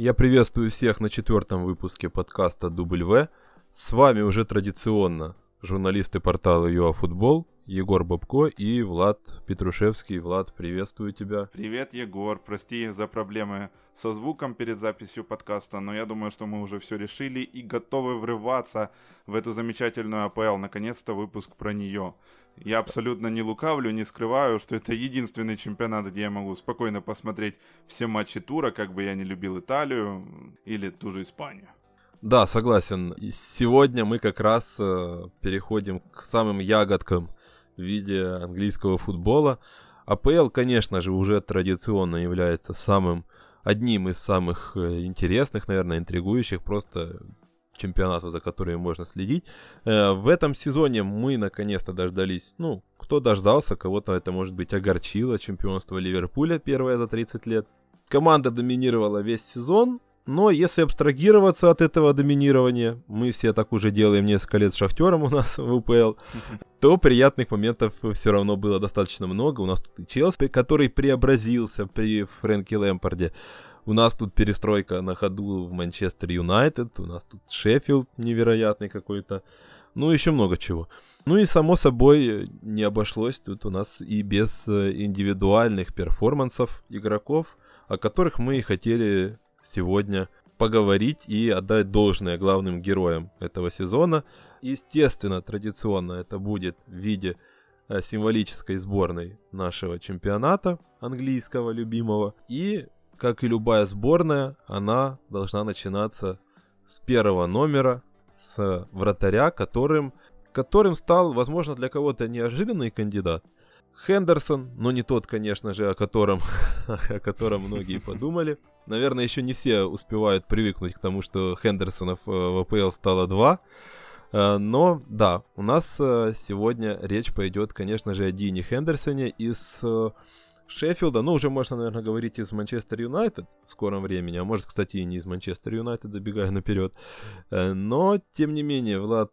Я приветствую всех на четвертом выпуске подкаста Дубль В. С вами уже традиционно журналисты портала ЮАФутбол Егор Бабко и Влад Петрушевский. Влад, приветствую тебя. Привет, Егор. Прости за проблемы со звуком перед записью подкаста, но я думаю, что мы уже все решили и готовы врываться в эту замечательную АПЛ. Наконец-то выпуск про нее. Я абсолютно не лукавлю, не скрываю, что это единственный чемпионат, где я могу спокойно посмотреть все матчи тура, как бы я не любил Италию или ту же Испанию. Да, согласен. Сегодня мы как раз э, переходим к самым ягодкам в виде английского футбола. АПЛ, конечно же, уже традиционно является самым одним из самых э, интересных, наверное, интригующих просто чемпионатов, за которыми можно следить. Э, в этом сезоне мы наконец-то дождались, ну, кто дождался, кого-то это, может быть, огорчило, чемпионство Ливерпуля первое за 30 лет. Команда доминировала весь сезон, но если абстрагироваться от этого доминирования, мы все так уже делаем несколько лет с Шахтером у нас в УПЛ, то приятных моментов все равно было достаточно много. У нас тут и Челси, который преобразился при Фрэнке Лэмпорде. У нас тут перестройка на ходу в Манчестер Юнайтед, у нас тут Шеффилд невероятный какой-то. Ну, еще много чего. Ну и, само собой, не обошлось тут у нас и без э, индивидуальных перформансов игроков, о которых мы и хотели сегодня поговорить и отдать должное главным героям этого сезона. Естественно, традиционно это будет в виде э, символической сборной нашего чемпионата английского любимого. И, как и любая сборная, она должна начинаться с первого номера, с вратаря, которым, которым стал, возможно, для кого-то неожиданный кандидат. Хендерсон, но не тот, конечно же, о котором, о котором многие подумали. Наверное, еще не все успевают привыкнуть к тому, что Хендерсонов э, в АПЛ стало два. Э, но да, у нас э, сегодня речь пойдет, конечно же, о Дине Хендерсоне из Шеффилда. Ну, уже можно, наверное, говорить из Манчестер Юнайтед в скором времени. А может, кстати, и не из Манчестер Юнайтед, забегая наперед. Но, тем не менее, Влад,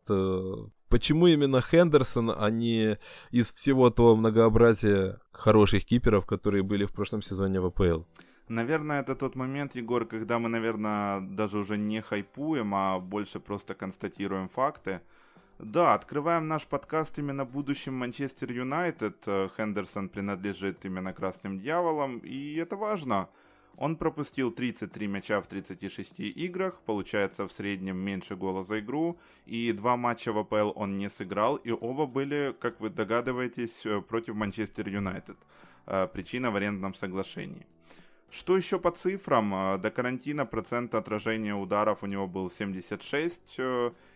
почему именно Хендерсон, а не из всего того многообразия хороших киперов, которые были в прошлом сезоне в АПЛ? Наверное, это тот момент, Егор, когда мы, наверное, даже уже не хайпуем, а больше просто констатируем факты. Да, открываем наш подкаст именно будущим Манчестер Юнайтед. Хендерсон принадлежит именно Красным Дьяволам, и это важно. Он пропустил 33 мяча в 36 играх, получается в среднем меньше гола за игру, и два матча в АПЛ он не сыграл, и оба были, как вы догадываетесь, э, против Манчестер Юнайтед. Э, причина в арендном соглашении. Что еще по цифрам? Э, до карантина процент отражения ударов у него был 76,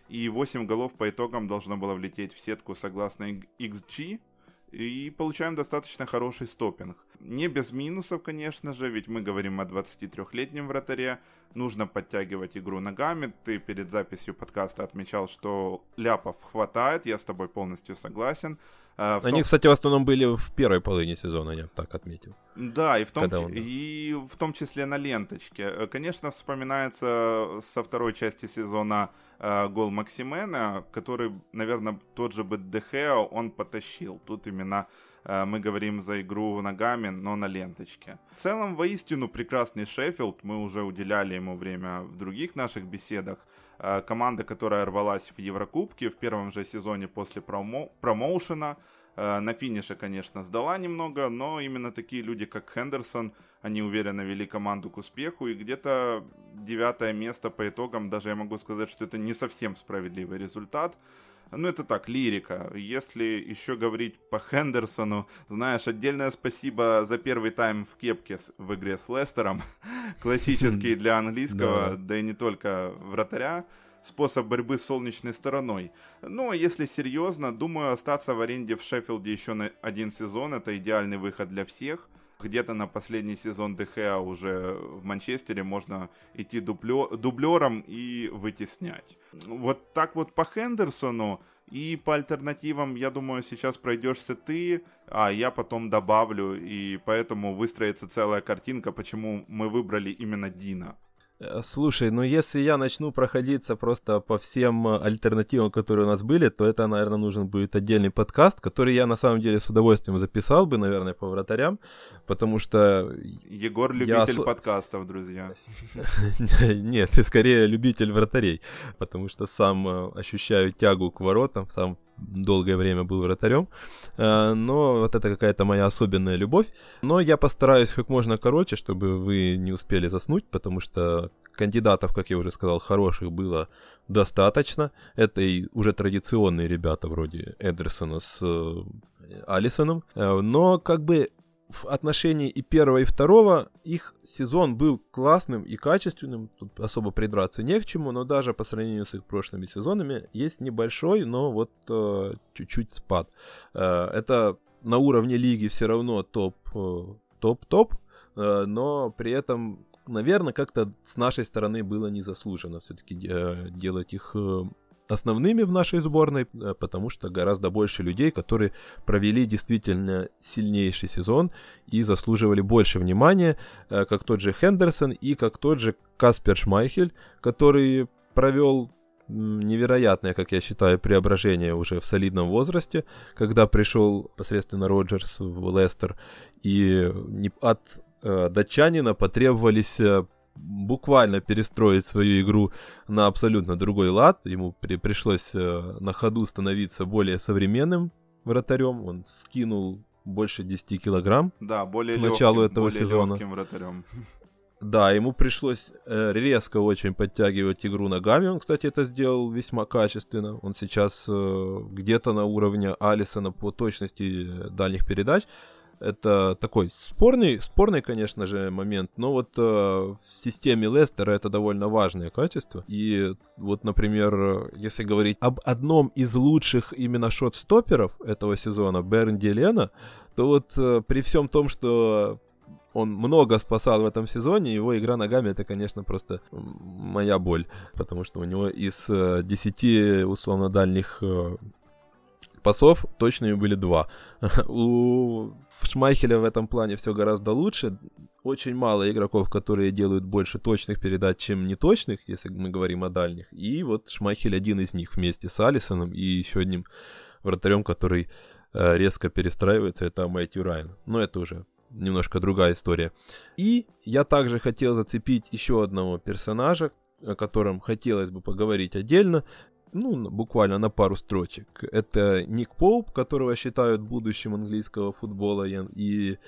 и 8 голов по итогам должно было влететь в сетку согласно XG, и получаем достаточно хороший стопинг. Не без минусов, конечно же, ведь мы говорим о 23-летнем вратаре. Нужно подтягивать игру ногами. Ты перед записью подкаста отмечал, что ляпов хватает, я с тобой полностью согласен. А, в Они, том... кстати, в основном были в первой половине сезона, я так отметил. Да, и в, том, он... и в том числе на ленточке. Э, конечно, вспоминается со второй части сезона э, гол Максимена, который, наверное, тот же БДХ он потащил. Тут именно э, мы говорим за игру ногами, но на ленточке. В целом, воистину прекрасный Шеффилд. Мы уже уделяли ему время в других наших беседах. Э, команда, которая рвалась в Еврокубке в первом же сезоне после промо- промоушена. Э, на финише, конечно, сдала немного, но именно такие люди, как Хендерсон, они уверенно вели команду к успеху. И где-то девятое место по итогам, даже я могу сказать, что это не совсем справедливый результат. Ну, это так, лирика. Если еще говорить по Хендерсону, знаешь, отдельное спасибо за первый тайм в кепке в игре с Лестером. Классический для английского, да и не только вратаря способ борьбы с солнечной стороной. Но если серьезно, думаю, остаться в аренде в Шеффилде еще на один сезон это идеальный выход для всех где-то на последний сезон ДХ уже в Манчестере можно идти дублё, дублером и вытеснять. Вот так вот по Хендерсону и по альтернативам, я думаю, сейчас пройдешься ты, а я потом добавлю, и поэтому выстроится целая картинка, почему мы выбрали именно Дина. Э, слушай, ну если я начну проходиться просто по всем э, альтернативам, которые у нас были, то это, наверное, нужен будет отдельный подкаст, который я на самом деле с удовольствием записал бы, наверное, по вратарям, потому что... Егор любитель я... подкастов, друзья. Нет, ты скорее любитель вратарей, потому что сам э, ощущаю тягу к воротам, сам долгое время был вратарем. Но вот это какая-то моя особенная любовь. Но я постараюсь как можно короче, чтобы вы не успели заснуть, потому что кандидатов, как я уже сказал, хороших было достаточно. Это и уже традиционные ребята вроде Эдерсона с э, Алисоном. Э, но как бы в отношении и первого, и второго их сезон был классным и качественным, тут особо придраться не к чему, но даже по сравнению с их прошлыми сезонами есть небольшой, но вот э, чуть-чуть спад. Э, это на уровне лиги все равно топ, э, топ-топ, э, но при этом наверное, как-то с нашей стороны было незаслуженно все-таки э, делать их э, основными в нашей сборной, э, потому что гораздо больше людей, которые провели действительно сильнейший сезон и заслуживали больше внимания, как тот же Хендерсон и как тот же Каспер Шмайхель, который провел невероятное, как я считаю, преображение уже в солидном возрасте, когда пришел посредственно Роджерс в Лестер и от э, датчанина потребовались э, буквально перестроить свою игру на абсолютно другой лад. Ему при, пришлось э, на ходу становиться более современным вратарем. Он скинул больше 10 килограмм да, более к началу легким, этого более сезона. Вратарем. Да, ему пришлось э, резко очень подтягивать игру ногами. Он, кстати, это сделал весьма качественно. Он сейчас э, где-то на уровне Алисона по точности э, дальних передач. Это такой спорный, спорный, конечно же, момент, но вот э, в системе Лестера это довольно важное качество. И вот, например, если говорить об одном из лучших именно шот-стоперов этого сезона, Бернди Лена, то вот э, при всем том, что он много спасал в этом сезоне, его игра ногами это, конечно, просто моя боль, потому что у него из 10 э, условно дальних э, пасов точными были два. У Шмайхеля в этом плане все гораздо лучше. Очень мало игроков, которые делают больше точных передач, чем неточных, если мы говорим о дальних. И вот Шмайхель один из них вместе с Алисоном и еще одним вратарем, который э, резко перестраивается, это Мэтью Райан. Но это уже немножко другая история. И я также хотел зацепить еще одного персонажа, о котором хотелось бы поговорить отдельно ну, буквально на пару строчек. Это Ник Поуп, которого считают будущим английского футбола и,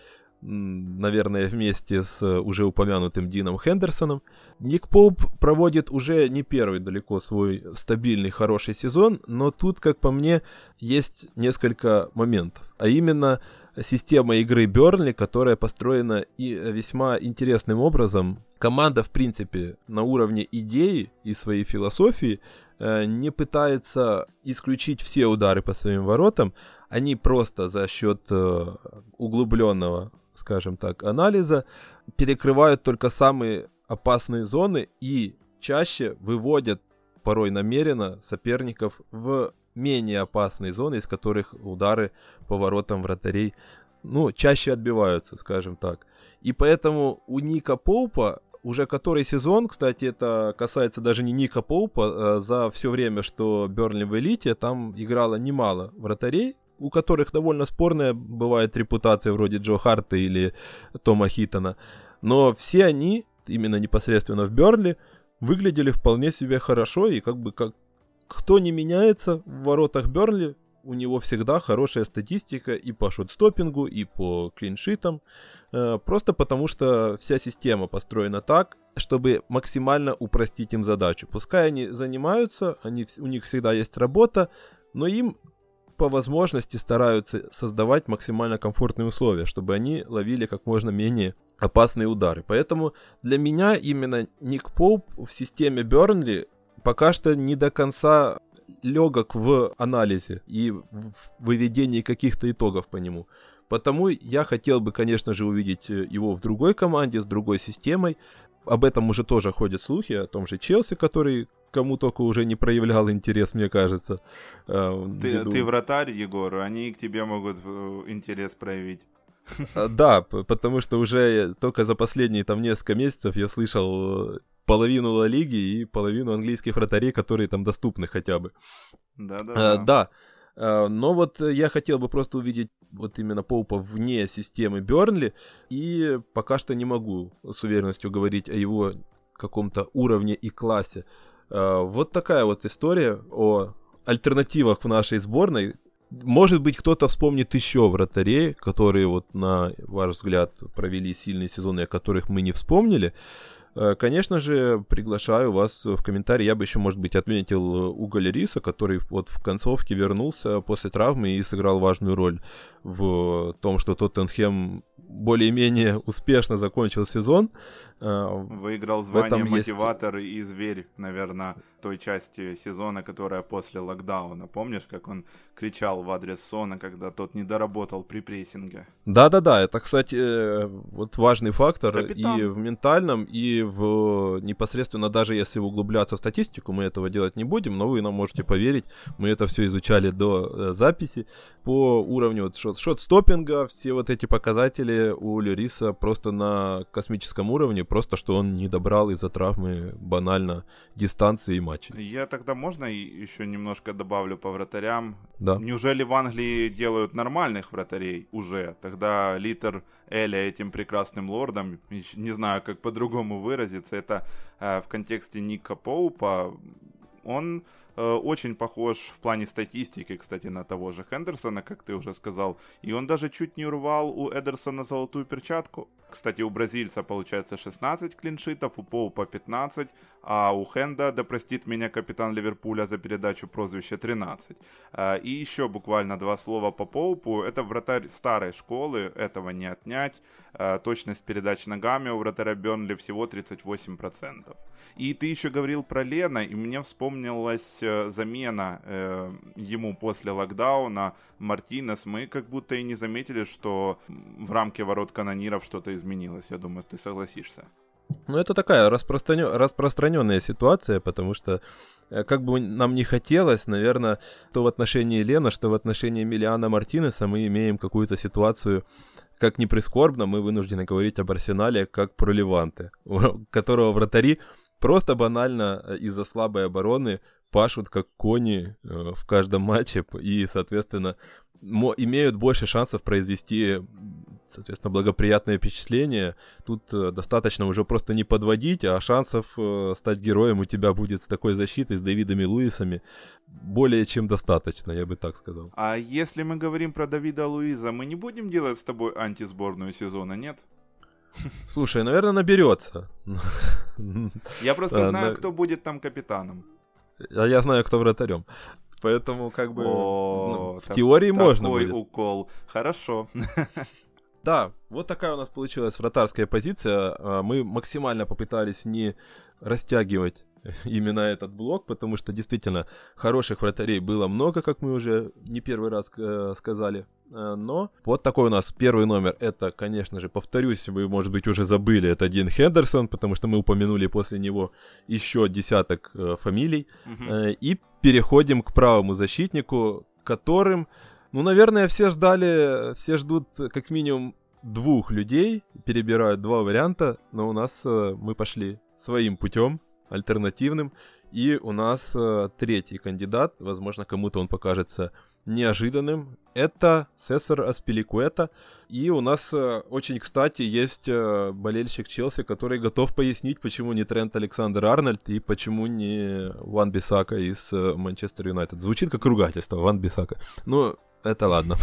наверное, вместе с уже упомянутым Дином Хендерсоном. Ник Поуп проводит уже не первый далеко свой стабильный, хороший сезон, но тут, как по мне, есть несколько моментов. А именно, система игры Бернли, которая построена и весьма интересным образом. Команда, в принципе, на уровне идеи и своей философии Э, не пытается исключить все удары по своим воротам, они просто за счет э, углубленного, скажем так, анализа перекрывают только самые опасные зоны и чаще выводят порой намеренно соперников в менее опасные зоны, из которых удары по воротам вратарей ну, чаще отбиваются, скажем так. И поэтому у Ника Поупа уже который сезон, кстати, это касается даже не Ника Поупа, а за все время, что Бернли в элите, там играло немало вратарей, у которых довольно спорная бывает репутация вроде Джо Харта или Тома Хитона. Но все они, именно непосредственно в Бернли, выглядели вполне себе хорошо, и как бы как кто не меняется в воротах Бернли, у него всегда хорошая статистика и по шотстопингу, и по клиншитам. Э, просто потому, что вся система построена так, чтобы максимально упростить им задачу. Пускай они занимаются, они, у них всегда есть работа, но им по возможности стараются создавать максимально комфортные условия, чтобы они ловили как можно менее опасные удары. Поэтому для меня именно Ник Поуп в системе Бернли пока что не до конца легок в анализе и в выведении каких-то итогов по нему. Потому я хотел бы, конечно же, увидеть э, его в другой команде, с другой системой. Об этом уже тоже ходят слухи, о том же Челси, который кому только уже не проявлял интерес, мне кажется. Э, ты, ты вратарь, Егор, они к тебе могут э, интерес проявить. А, да, потому что уже только за последние там несколько месяцев я слышал половину Ла Лиги и половину английских вратарей, которые там доступны хотя бы. Да-да-да. Да. А, но вот я хотел бы просто увидеть вот именно Поупа вне системы Бернли, и пока что не могу с уверенностью говорить о его каком-то уровне и классе. А, вот такая вот история о альтернативах в нашей сборной. Может быть, кто-то вспомнит еще вратарей, которые вот на ваш взгляд провели сильные сезоны, о которых мы не вспомнили. Э, конечно же, приглашаю вас в комментарии. Я бы еще, может быть, отметил Уголь Риса, который вот в концовке вернулся после травмы и сыграл важную роль в том, что Тоттенхэм более-менее успешно закончил сезон. Э, Выиграл звание мотиватор есть... и зверь, наверное, той части сезона, которая после локдауна. Помнишь, как он кричал в адрес Сона, когда тот не доработал при прессинге? Да-да-да, это, кстати, э, вот важный фактор Капитан. и в ментальном, и в непосредственно, даже если углубляться в статистику, мы этого делать не будем, но вы нам можете поверить, мы это все изучали до э, записи. По уровню вот, шот, шот-стоппинга, все вот эти показатели у Лериса просто на космическом уровне, просто что он не добрал из-за травмы банально дистанции и матчей. Я тогда можно еще немножко добавлю по вратарям? Да. Неужели в Англии делают нормальных вратарей уже? Тогда литр Эля этим прекрасным лордом, не знаю, как по-другому выразиться, это э, в контексте Ника Поупа, он Э, очень похож в плане статистики, кстати, на того же Хендерсона, как ты уже сказал. И он даже чуть не урвал у Эдерсона золотую перчатку. Кстати, у бразильца получается 16 клиншитов, у Поупа 15, а у Хенда, да простит меня капитан Ливерпуля за передачу прозвища 13. Э, и еще буквально два слова по Поупу. Это вратарь старой школы, этого не отнять. Э, точность передач ногами у вратаря Бернли всего 38%. И ты еще говорил про Лена, и мне вспомнилась э, замена э, ему после локдауна. Мартинес, мы как будто и не заметили, что в рамке ворот канониров что-то изменилось. Я думаю, ты согласишься. Ну, это такая распространен... распространенная ситуация, потому что, э, как бы нам не хотелось, наверное, то в отношении Лена, что в отношении Миллиана Мартинеса мы имеем какую-то ситуацию, как ни прискорбно, мы вынуждены говорить об Арсенале как про Леванте, которого вратари просто банально э, из-за слабой обороны пашут как кони э, в каждом матче и, соответственно, имеют больше шансов произвести, соответственно, благоприятное впечатление. Тут э, достаточно уже просто не подводить, а шансов стать героем у тебя будет с такой защитой, с Давидами Луисами, более чем достаточно, я бы так сказал. А если мы говорим про Давида Луиза, мы не будем делать с тобой антисборную сезона, нет? Слушай, наверное, наберется. Я просто знаю, кто будет там капитаном. А я знаю, кто вратарем. Поэтому, как бы, ну, в теории можно будет. укол. Хорошо. Да, вот такая у нас получилась вратарская позиция. А, мы максимально попытались не растягивать именно этот блок, потому что действительно хороших вратарей было много, как мы уже не первый раз э, сказали. Э, но вот такой у нас первый номер. Это, конечно же, повторюсь, вы, может быть, уже забыли, это Дин Хендерсон, потому что мы упомянули после него еще десяток э, фамилий. Угу. Э, и переходим к правому защитнику, которым, ну, наверное, все ждали, все ждут как минимум двух людей, перебирают два варианта, но у нас э, мы пошли своим путем альтернативным. И у нас э, третий кандидат, возможно, кому-то он покажется неожиданным. Это Сесар Аспиликуэта. И у нас э, очень, кстати, есть болельщик Челси, который готов пояснить, почему не Трент Александр Арнольд и почему не Ван Бисака из Манчестер Юнайтед. Звучит как ругательство, Ван Бисака. Ну, это ладно.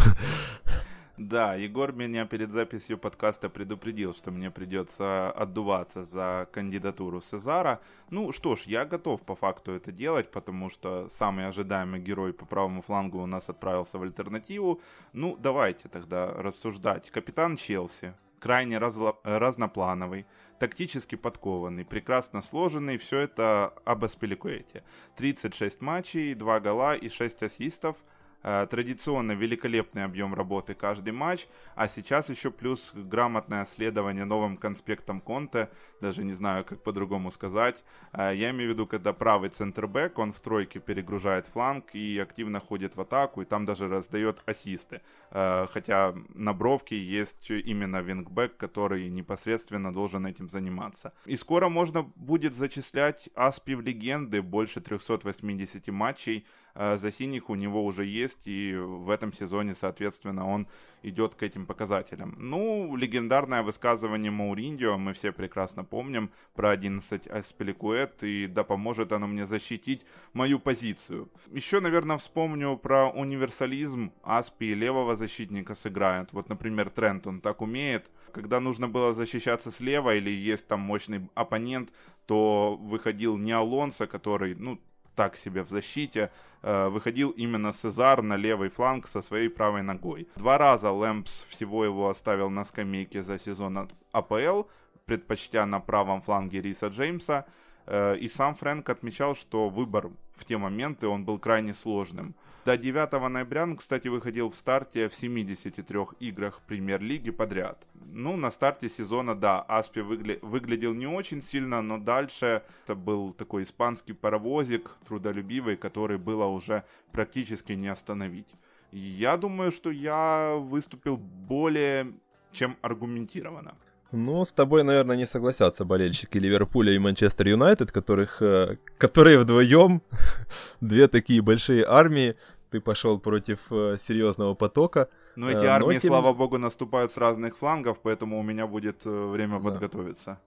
Да, Егор меня перед записью подкаста предупредил, что мне придется отдуваться за кандидатуру Сезара. Ну что ж, я готов по факту это делать, потому что самый ожидаемый герой по правому флангу у нас отправился в альтернативу. Ну, давайте тогда рассуждать. Капитан Челси, крайне разло... разноплановый, тактически подкованный, прекрасно сложенный, все это об Аспиликуэте. 36 матчей, 2 гола и 6 ассистов – традиционно великолепный объем работы каждый матч, а сейчас еще плюс грамотное следование новым конспектам Конте, даже не знаю, как по-другому сказать. Э, я имею в виду, когда правый центрбэк, он в тройке перегружает фланг и активно ходит в атаку, и там даже раздает ассисты. Э, хотя на бровке есть именно вингбэк, который непосредственно должен этим заниматься. И скоро можно будет зачислять Аспи в легенды, больше 380 матчей, за синих у него уже есть, и в этом сезоне, соответственно, он идет к этим показателям. Ну, легендарное высказывание Мауриньо, мы все прекрасно помним, про 11 Аспеликуэт, и да поможет оно мне защитить мою позицию. Еще, наверное, вспомню про универсализм Аспи и левого защитника сыграют. Вот, например, Трент, он так умеет. Когда нужно было защищаться слева или есть там мощный оппонент, то выходил не Алонсо, который, ну, так себе в защите, э, выходил именно Сезар на левый фланг со своей правой ногой. Два раза Лэмпс всего его оставил на скамейке за сезон АПЛ, предпочтя на правом фланге Риса Джеймса. Э, и сам Фрэнк отмечал, что выбор в те моменты он был крайне сложным. До 9 ноября он, кстати, выходил в старте в 73 играх премьер-лиги подряд. Ну, на старте сезона, да, Аспи выгля... выглядел не очень сильно, но дальше это был такой испанский паровозик, трудолюбивый, который было уже практически не остановить. Я думаю, что я выступил более чем аргументированно. Ну, с тобой, наверное, не согласятся болельщики Ливерпуля и Манчестер Юнайтед, которых, э, которые вдвоем, две такие большие армии, ты пошел против э, серьезного потока. Но эти э, армии, Но тем... слава богу, наступают с разных флангов, поэтому у меня будет время да. подготовиться.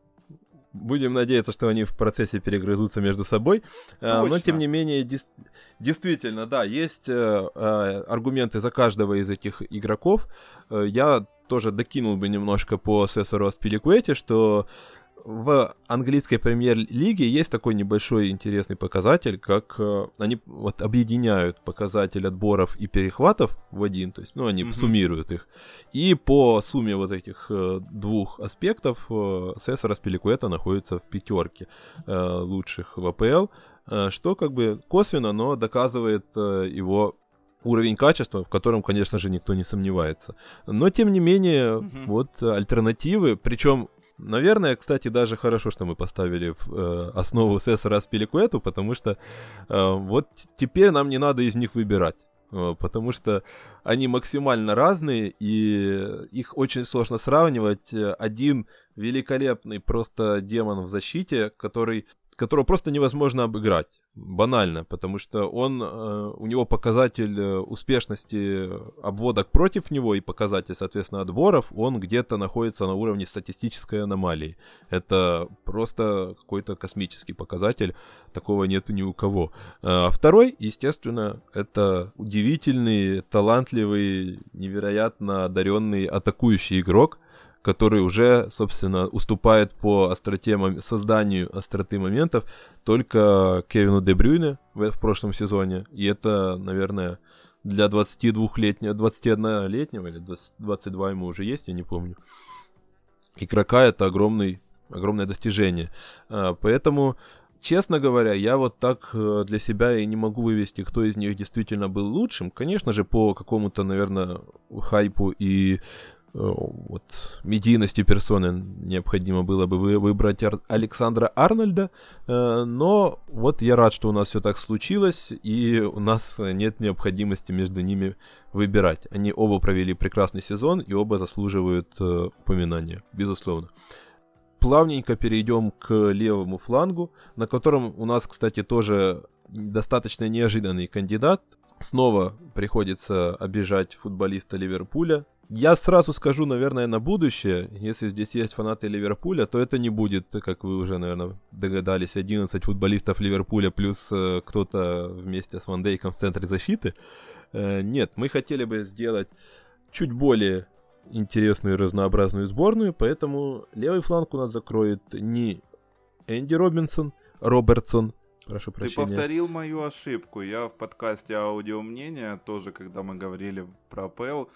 Будем надеяться, что они в процессе перегрызутся между собой. Точно. Но, тем не менее, дес... действительно, да, есть аргументы за каждого из этих игроков. Я тоже докинул бы немножко по Сесару Аспиликуэте, что в английской премьер-лиге есть такой небольшой интересный показатель, как э, они вот объединяют показатель отборов и перехватов в один, то есть, ну, они mm-hmm. суммируют их. И по сумме вот этих э, двух аспектов э, Сесар Аспиликуэта находится в пятерке э, лучших в АПЛ, э, что как бы косвенно, но доказывает э, его уровень качества, в котором, конечно же, никто не сомневается. Но, тем не менее, угу. вот альтернативы, причем Наверное, кстати, даже хорошо, что мы поставили в э, основу Сесара Аспиликуэту, потому что э, вот теперь нам не надо из них выбирать. Э, потому что они максимально разные, и их очень сложно сравнивать. Один великолепный просто демон в защите, который которого просто невозможно обыграть. Банально, потому что он, э, у него показатель э, успешности обводок против него и показатель, соответственно, отборов, он где-то находится на уровне статистической аномалии. Это просто какой-то космический показатель, такого нет ни у кого. А второй, естественно, это удивительный, талантливый, невероятно одаренный атакующий игрок, который уже, собственно, уступает по остроте, созданию остроты моментов только Кевину Дебрюйне в, в прошлом сезоне. И это, наверное, для 22-летнего, 21-летнего или 20, 22 ему уже есть, я не помню. Игрока это огромный, огромное достижение. А, поэтому, честно говоря, я вот так э, для себя и не могу вывести, кто из них действительно был лучшим. Конечно же, по какому-то, наверное, хайпу и вот, медийности персоны необходимо было бы выбрать Ар- Александра Арнольда, э, но вот я рад, что у нас все так случилось, и у нас нет необходимости между ними выбирать. Они оба провели прекрасный сезон, и оба заслуживают э, упоминания, безусловно. Плавненько перейдем к левому флангу, на котором у нас, кстати, тоже достаточно неожиданный кандидат. Снова приходится обижать футболиста Ливерпуля я сразу скажу, наверное, на будущее, если здесь есть фанаты Ливерпуля, то это не будет, как вы уже, наверное, догадались, 11 футболистов Ливерпуля плюс э, кто-то вместе с Ван Дейком в центре защиты. Э, нет, мы хотели бы сделать чуть более интересную и разнообразную сборную, поэтому левый фланг у нас закроет не Энди Робинсон, Робертсон, Прошу прощения. Ты повторил мою ошибку. Я в подкасте «Аудио мнения», тоже когда мы говорили про АПЛ,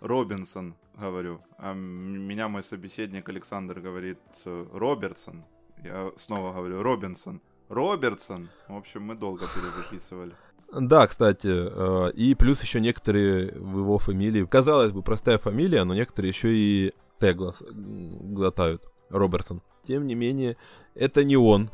Робинсон, говорю. А меня мой собеседник Александр говорит Робертсон. Я снова говорю Робинсон. Робертсон. В общем, мы долго перезаписывали. Да, кстати, э, и плюс еще некоторые в его фамилии, казалось бы, простая фамилия, но некоторые еще и Т глотают, Робертсон. Тем не менее, это не он.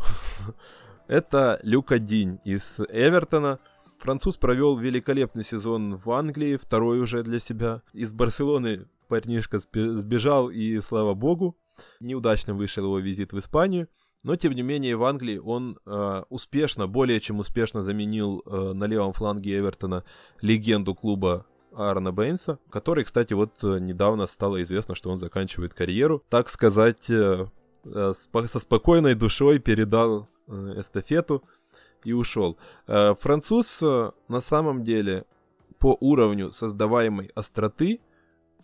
это Люка Динь из Эвертона. Француз провел великолепный сезон в Англии, второй уже для себя. Из Барселоны парнишка сбежал, и слава богу, неудачно вышел его визит в Испанию. Но, тем не менее, в Англии он э, успешно, более чем успешно заменил э, на левом фланге Эвертона легенду клуба Аарона Бейнса, который, кстати, вот э, недавно стало известно, что он заканчивает карьеру. Так сказать, э, э, со спокойной душой передал э, эстафету и ушел. Э, француз э, на самом деле по уровню создаваемой остроты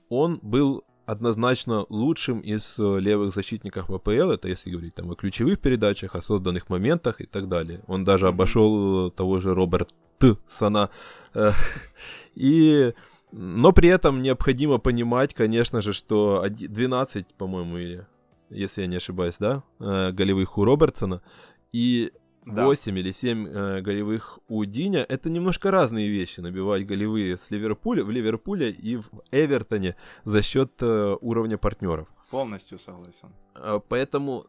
он был однозначно лучшим из э, левых защитников ВПЛ, это если говорить там о ключевых передачах, о созданных моментах и так далее. Он даже обошел того же Роберта Сана. И но при этом необходимо понимать, конечно же, что 12, по-моему, или, если я не ошибаюсь, да, голевых у Робертсона, и да. 8 или 7 э, голевых у Диня, это немножко разные вещи, набивать голевые с Ливерпуля, в Ливерпуле и в Эвертоне за счет э, уровня партнеров. Полностью согласен. Э, поэтому,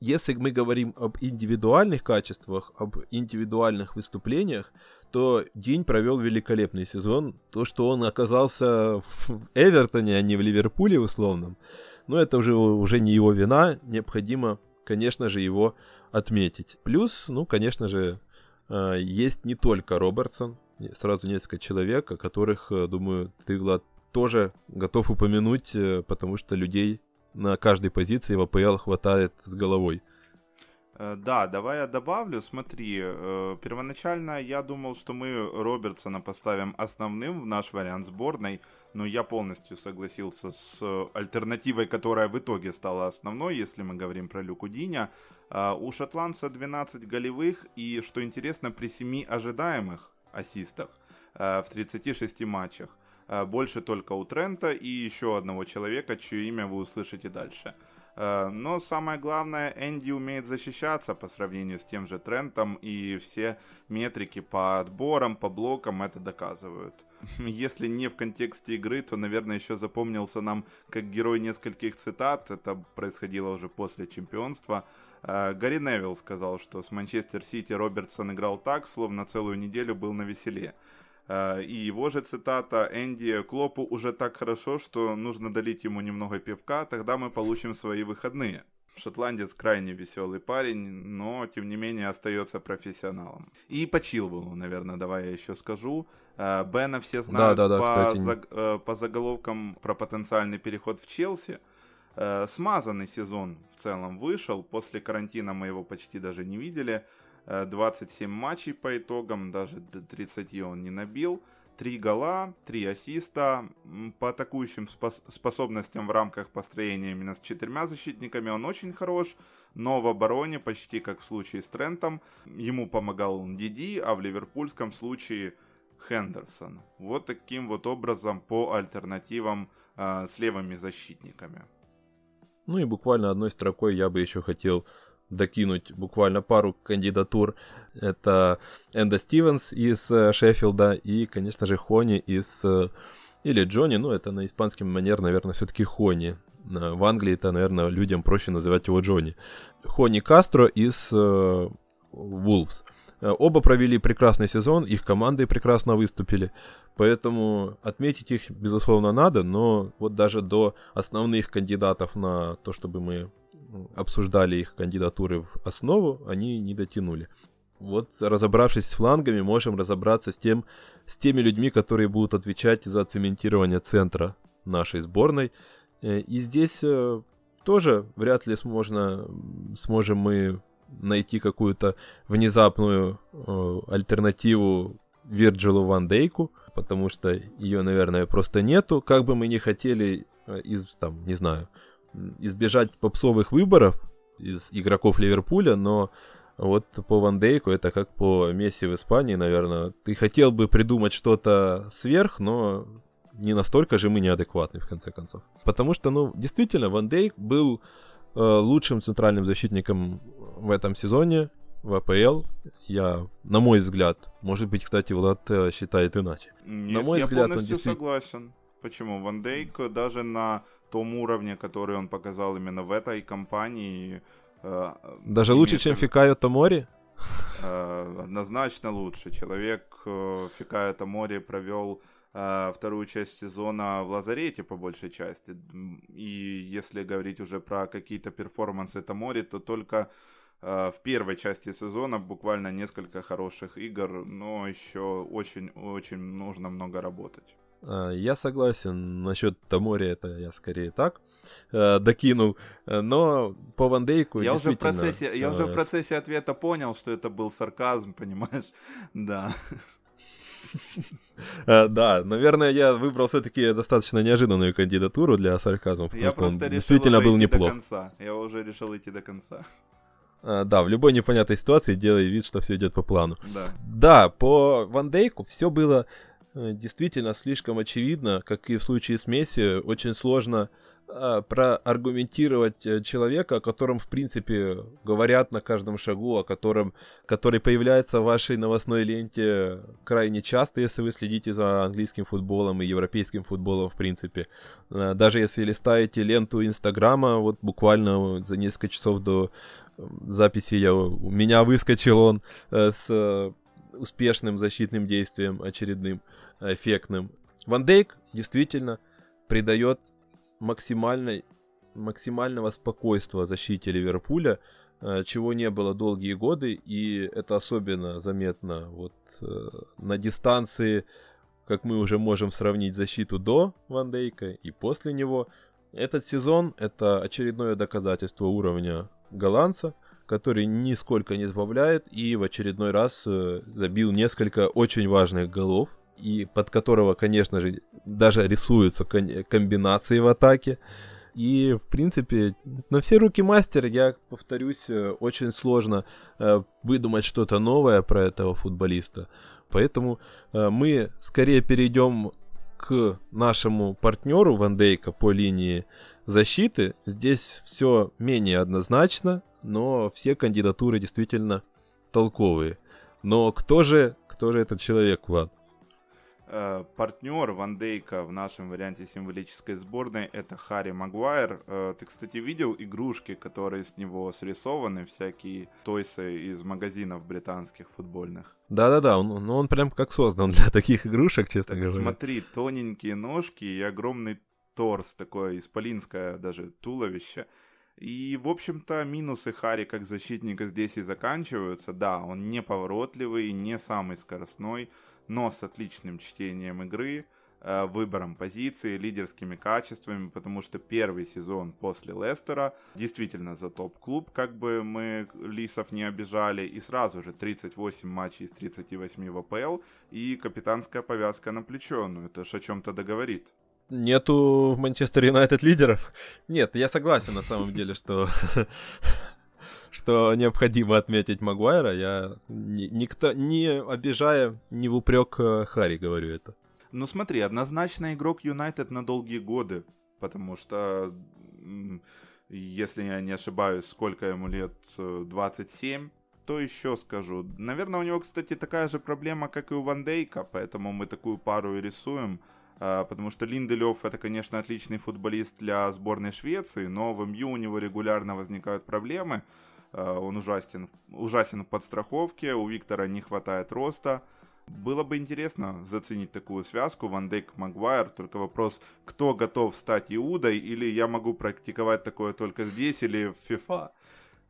если мы говорим об индивидуальных качествах, об индивидуальных выступлениях, то Динь провел великолепный сезон. То, что он оказался в Эвертоне, а не в Ливерпуле условном, но это уже, уже не его вина. Необходимо, конечно же, его отметить. Плюс, ну, конечно же, э, есть не только Робертсон, сразу несколько человек, о которых, э, думаю, ты, Влад, тоже готов упомянуть, э, потому что людей на каждой позиции в АПЛ хватает с головой. Да, давай я добавлю. Смотри, первоначально я думал, что мы Робертсона поставим основным в наш вариант сборной, но я полностью согласился с альтернативой, которая в итоге стала основной, если мы говорим про Люку Диня. У шотландца 12 голевых и, что интересно, при 7 ожидаемых ассистах в 36 матчах. Больше только у Трента и еще одного человека, чье имя вы услышите дальше. Но самое главное, Энди умеет защищаться по сравнению с тем же Трентом, и все метрики по отборам, по блокам это доказывают. Если не в контексте игры, то, наверное, еще запомнился нам как герой нескольких цитат. Это происходило уже после чемпионства. Э, Гарри Невилл сказал, что с Манчестер Сити Робертсон играл так, словно целую неделю был на веселе. Э, и его же цитата «Энди Клопу уже так хорошо, что нужно долить ему немного пивка, тогда мы получим свои выходные». Шотландец крайне веселый парень, но тем не менее остается профессионалом. И по Чилвеллу, наверное, давай я еще скажу. Э, Бена все знают да, да, да, по, за, по заголовкам про потенциальный переход в Челси. Э, смазанный сезон в целом вышел. После карантина мы его почти даже не видели. 27 э, матчей по итогам, даже до 30 он не набил. 3 гола, 3 ассиста. По атакующим спос- способностям в рамках построения именно с четырьмя защитниками он очень хорош. Но в обороне, почти как в случае с Трентом, ему помогал Диди, а в ливерпульском случае Хендерсон. Вот таким вот образом по альтернативам э, с левыми защитниками. Ну и буквально одной строкой я бы еще хотел докинуть буквально пару кандидатур. Это Энда Стивенс из э, Шеффилда и, конечно же, Хони из... Э, или Джонни, ну это на испанский манер, наверное, все-таки Хони. В Англии это, наверное, людям проще называть его Джонни. Хони Кастро из Вулфс. Э, Э, оба провели прекрасный сезон, их команды прекрасно выступили, поэтому отметить их, безусловно, надо, но вот даже до основных кандидатов на то, чтобы мы обсуждали их кандидатуры в основу, они не дотянули. Вот разобравшись с флангами, можем разобраться с, тем, с теми людьми, которые будут отвечать за цементирование центра нашей сборной. Э, и здесь э, тоже вряд ли сможно, сможем мы найти какую-то внезапную э, альтернативу Вирджилу Ван Дейку, потому что ее, наверное, просто нету. Как бы мы ни хотели э, из, там, не знаю, избежать попсовых выборов из игроков Ливерпуля, но вот по Ван Дейку это как по Месси в Испании, наверное. Ты хотел бы придумать что-то сверх, но не настолько же мы неадекватны, в конце концов. Потому что, ну, действительно, Ван Дейк был э, лучшим центральным защитником в этом сезоне. в АПЛ. Я, на мой взгляд, может быть, кстати, Влад э, считает иначе. Нет, на мой я взгляд, полностью он действительно... согласен. Почему? Ван Дейк даже на том уровне, который он показал именно в этой компании... Э, даже лучше, чем Фикайо Томори? Э, однозначно лучше. Человек э, Фикайо Томори провел э, вторую часть сезона в лазарете по большей части. И если говорить уже про какие-то перформансы Томори, то только в первой части сезона буквально несколько хороших игр, но еще очень-очень нужно много работать. А, я согласен насчет Тамори, это я скорее так э, докинул, но по Вандейку я уже в процессе, Я уже в процессе ответа понял, что это был сарказм, понимаешь? Да. Э, да, наверное, я выбрал все-таки достаточно неожиданную кандидатуру для сарказма, потому я что он действительно был неплох. До конца. Я уже решил идти до конца. Да, в любой непонятной ситуации делай вид, что все идет по плану. Да. Да, по Вандейку все было Э, действительно слишком очевидно, как и в случае с Месси, очень сложно а, проаргументировать э, человека, о котором, в принципе, говорят на каждом шагу, о котором, который появляется в вашей новостной ленте крайне часто, если вы следите за английским футболом и европейским футболом, в принципе. Э, даже если листаете ленту Инстаграма, вот буквально за несколько часов до записи я, у меня выскочил он с успешным защитным действием очередным эффектным. Ван Дейк действительно придает максимальной, максимального спокойствия защите Ливерпуля, э, чего не было долгие годы, и это особенно заметно вот э, на дистанции, как мы уже можем сравнить защиту до Ван Дейка и после него. Этот сезон это очередное доказательство уровня голландца, который нисколько не сбавляет и в очередной раз э, забил несколько очень важных голов и под которого, конечно же, даже рисуются комбинации в атаке. И, в принципе, на все руки мастер, я повторюсь, э, очень сложно э, выдумать что-то новое про этого футболиста. Поэтому мы скорее перейдем к нашему партнеру Вандейка по линии защиты. Здесь все менее однозначно, но все кандидатуры действительно толковые. Но кто же, кто же этот человек, Влад? Э, партнер Ван Дейка в нашем варианте символической сборной это Харри Магуайр. Э, ты, кстати, видел игрушки, которые с него срисованы, всякие тойсы из магазинов британских футбольных? Да-да-да, он, ну, он прям как создан для таких игрушек, честно так говоря. Смотри, тоненькие ножки и огромный торс, такое исполинское даже туловище. И, в общем-то, минусы Хари как защитника здесь и заканчиваются. Да, он неповоротливый, не самый скоростной, но с отличным чтением игры, э, выбором позиции, лидерскими качествами, потому что первый сезон после Лестера действительно за топ-клуб, как бы мы Лисов не обижали, и сразу же 38 матчей из 38 в АПЛ и капитанская повязка на плечо, ну это ж о чем-то договорит. Нету в Манчестер Юнайтед лидеров? Нет, я согласен на самом деле, что что необходимо отметить Магуайра. Я ни, никто, не обижая, не в упрек э, Хари говорю это. Ну смотри, однозначно игрок Юнайтед на долгие годы, потому что, если я не ошибаюсь, сколько ему лет, 27, то еще скажу. Наверное, у него, кстати, такая же проблема, как и у Ван Дейка, поэтому мы такую пару и рисуем. А, потому что Линделев это, конечно, отличный футболист для сборной Швеции, но в МЮ у него регулярно возникают проблемы. Э, он ужасен, ужасен в подстраховке, у Виктора не хватает роста. Было бы интересно заценить такую связку Ван Дейк Магуайр, только вопрос, кто готов стать Иудой, или я могу практиковать такое только здесь или в FIFA.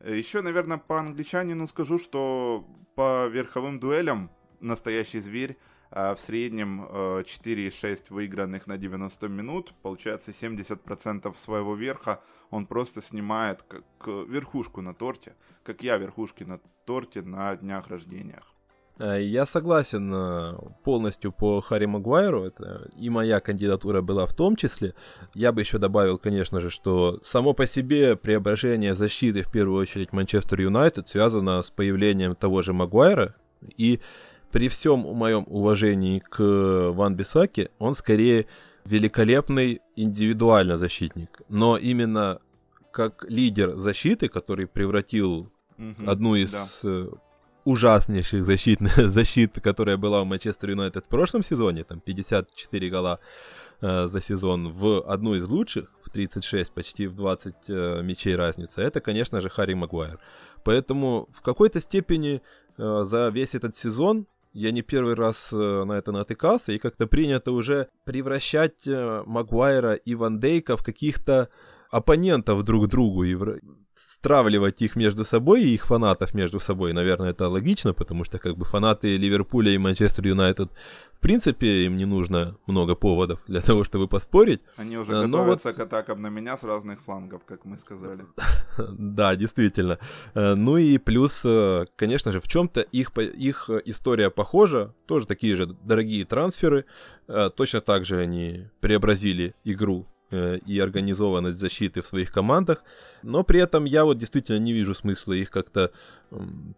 Еще, наверное, по англичанину скажу, что по верховым дуэлям настоящий зверь а в среднем 4,6 э, выигранных на 90 минут, получается 70% своего верха он просто снимает как верхушку на торте, как я верхушки на торте на днях рождениях. Э, я согласен э, полностью по Харри Магуайру, это и моя кандидатура была в том числе. Я бы еще добавил, конечно же, что само по себе преображение защиты, в первую очередь Манчестер Юнайтед, связано с появлением того же Магуайра, и при всем моем уважении к Ван Бисаке, он скорее великолепный индивидуально защитник. Но именно как лидер защиты, который превратил угу, одну из да. Э, ужаснейших защитных защит, которая была у Манчестер Юнайтед в прошлом сезоне, там 54 гола э, за сезон, в одну из лучших, в 36, почти в 20 э, мячей разница, это, конечно же, Харри Магуайр. Поэтому в какой-то степени э, за весь этот сезон я не первый раз э, на это натыкался, и как-то принято уже превращать э, Магуайра и Ван Дейка в каких-то оппонентов друг другу стравливать их между собой и их фанатов между собой. Наверное, это логично, потому что как бы фанаты Ливерпуля и Манчестер Юнайтед в принципе им не нужно много поводов для того, чтобы поспорить. Они уже Но готовятся вот... к атакам на меня с разных флангов, как мы сказали. да, действительно. Э, ну и плюс, э, конечно же, в чем-то их, их история похожа. Тоже такие же дорогие трансферы. Э, точно так же они преобразили игру и организованность защиты в своих командах, но при этом я вот действительно не вижу смысла их как-то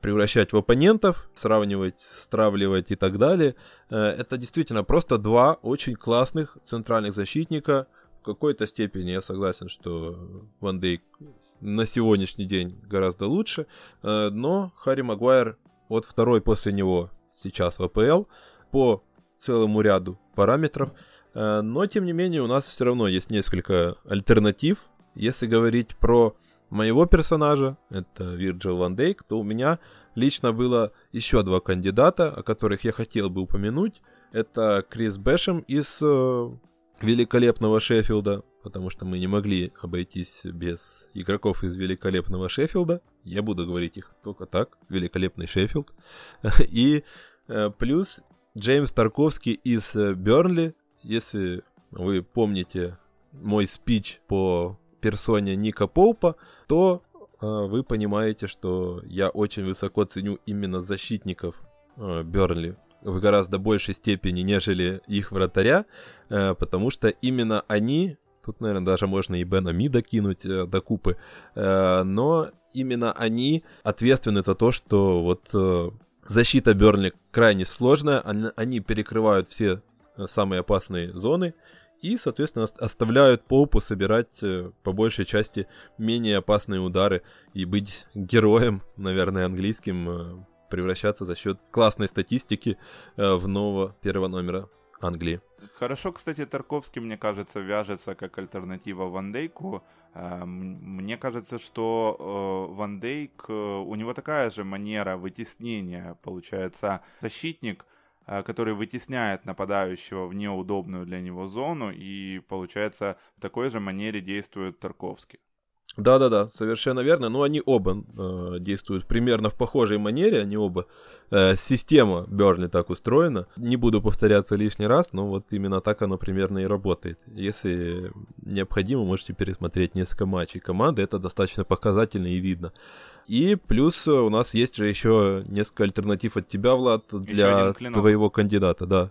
превращать в оппонентов, сравнивать, стравливать и так далее. Э, это действительно просто два очень классных центральных защитника. В какой-то степени я согласен, что Ван Дейк на сегодняшний день гораздо лучше, э, но Харри Магуайр вот второй после него сейчас в АПЛ по целому ряду параметров – Э, но, тем не менее, у нас все равно есть несколько альтернатив. Если говорить про моего персонажа, это Вирджил Ван Дейк, то у меня лично было еще два кандидата, о которых я хотел бы упомянуть. Это Крис Бэшем из э, великолепного Шеффилда, потому что мы не могли обойтись без игроков из великолепного Шеффилда. Я буду говорить их только так, великолепный Шеффилд. И э, плюс Джеймс Тарковский из э, Бернли, если вы помните мой спич по персоне Ника Поупа, то э, вы понимаете, что я очень высоко ценю именно защитников э, Бернли. В гораздо большей степени, нежели их вратаря, э, потому что именно они, тут, наверное, даже можно и Бена Ми докинуть до купы, но именно они ответственны за то, что вот защита Бернли крайне сложная, они, перекрывают все самые опасные зоны и, соответственно, оставляют Поупу собирать э, по большей части менее опасные удары и быть героем, наверное, английским, э, превращаться за счет классной статистики в нового первого номера Англии. Хорошо, кстати, Тарковский, мне кажется, вяжется как альтернатива Ван Дейку. Мне кажется, что Ван Дейк, у него такая же манера вытеснения, получается, защитник – Э, который вытесняет нападающего в неудобную для него зону, и, получается, в такой же манере действует Тарковский. Да-да-да, совершенно верно. Но они оба э, действуют примерно в похожей манере, они оба. Э, система Берли так устроена. Не буду повторяться лишний раз, но вот именно так оно примерно и работает. Если необходимо, можете пересмотреть несколько матчей команды, это достаточно показательно и видно. И плюс у нас есть же еще несколько альтернатив от тебя, Влад, для твоего кандидата, да.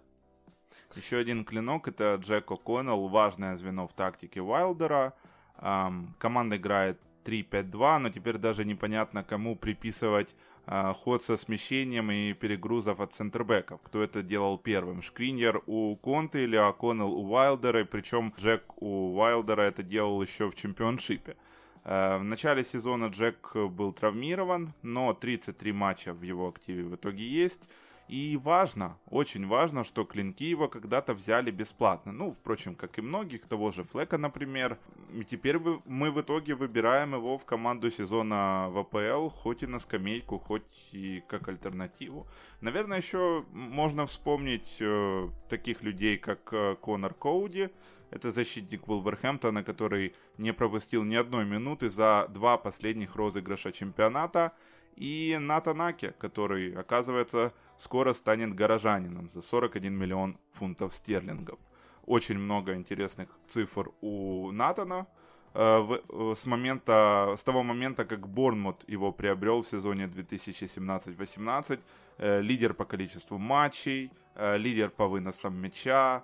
Еще один клинок это Джек О'Коннелл, важное звено в тактике Уайлдера. Команда играет 3-5-2, но теперь даже непонятно, кому приписывать uh, ход со смещением и перегрузов от центрбеков. Кто это делал первым? Шкриньер у Конте или О'Коннелл у Уайлдера? Причем Джек у Уайлдера это делал еще в чемпионшипе. Uh, в начале сезона Джек был травмирован, но 33 матча в его активе в итоге есть. И важно, очень важно, что клинки его когда-то взяли бесплатно. Ну, впрочем, как и многих, того же Флека, например. И теперь мы в итоге выбираем его в команду сезона в АПЛ, хоть и на скамейку, хоть и как альтернативу. Наверное, еще можно вспомнить э, таких людей, как э, Конор Коуди. Это защитник Вулверхэмптона, который не пропустил ни одной минуты за два последних розыгрыша чемпионата. И Натанаки, который, оказывается, скоро станет горожанином за 41 миллион фунтов стерлингов. Очень много интересных цифр у Натана. Э, э, с, момента, с того момента, как Борнмут его приобрел в сезоне 2017-18, э, лидер по количеству матчей, лидер по выносам мяча,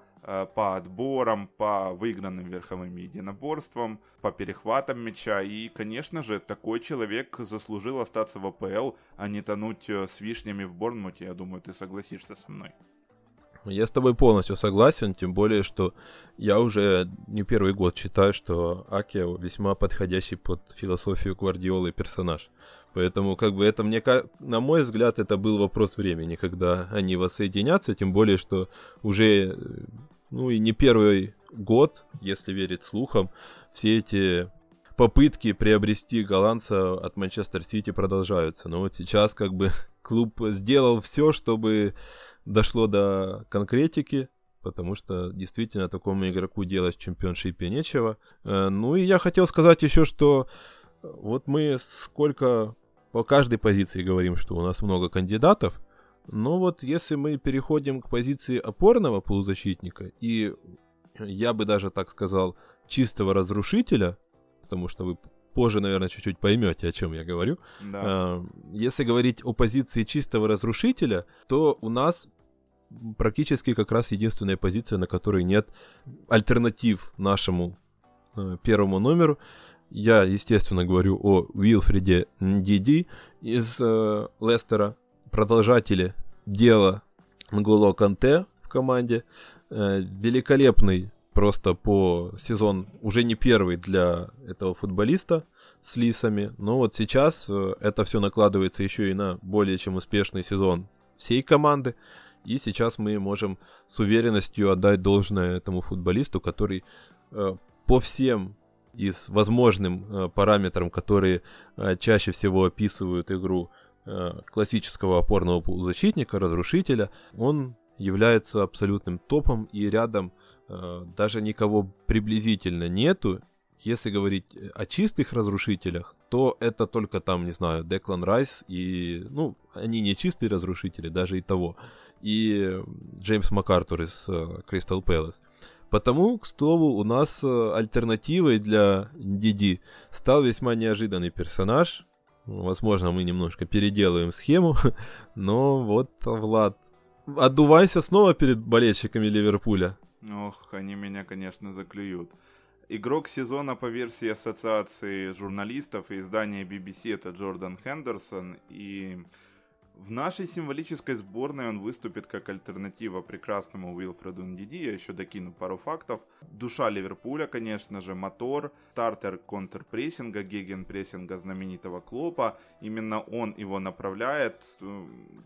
по отборам, по выигранным верховым единоборствам, по перехватам мяча. И, конечно же, такой человек заслужил остаться в АПЛ, а не тонуть э, с вишнями в Борнмуте. Я думаю, ты согласишься со мной. Я с тобой полностью согласен, тем более, что я уже не первый год считаю, что Аки весьма подходящий под философию Гвардиолы персонаж. Поэтому, как бы, это мне, на мой взгляд, это был вопрос времени, когда они воссоединятся, тем более, что уже, ну и не первый год, если верить слухам, все эти попытки приобрести голландца от Манчестер Сити продолжаются. Но вот сейчас, как бы, клуб сделал все, чтобы дошло до конкретики, потому что действительно такому игроку делать в чемпионшипе нечего. Э, ну и я хотел сказать еще, что вот мы сколько по каждой позиции говорим, что у нас много кандидатов, но вот если мы переходим к позиции опорного полузащитника, и я бы даже так сказал, чистого разрушителя, потому что вы позже, наверное, чуть-чуть поймете, о чем я говорю. Да. А, если говорить о позиции чистого разрушителя, то у нас практически как раз единственная позиция, на которой нет альтернатив нашему э, первому номеру. Я, естественно, говорю о Уилфреде Диди из э, Лестера, продолжателе дела Нголо Канте в команде. Э, великолепный просто по сезон уже не первый для этого футболиста с лисами. Но вот сейчас э, это все накладывается еще и на более чем успешный сезон всей команды. И сейчас мы можем с уверенностью отдать должное этому футболисту, который э, по всем и с возможным параметрам, которые чаще всего описывают игру классического опорного полузащитника, разрушителя, он является абсолютным топом и рядом э, даже никого приблизительно нету. Если говорить о чистых разрушителях, то это только там, не знаю, Деклан Райс и, ну, они не чистые разрушители, даже и того, и Джеймс МакАртур из Кристал uh, Пэлас. Потому, к слову, у нас э, альтернативой для Диди стал весьма неожиданный персонаж. Возможно, мы немножко переделаем схему, но вот, Влад, отдувайся снова перед болельщиками Ливерпуля. Ох, они меня, конечно, заклюют. Игрок сезона по версии Ассоциации журналистов и издания BBC это Джордан Хендерсон. И в нашей символической сборной он выступит как альтернатива прекрасному Уилфреду Ндиди. Я еще докину пару фактов. Душа Ливерпуля, конечно же, мотор, стартер контрпрессинга, гегенпрессинга знаменитого Клопа. Именно он его направляет.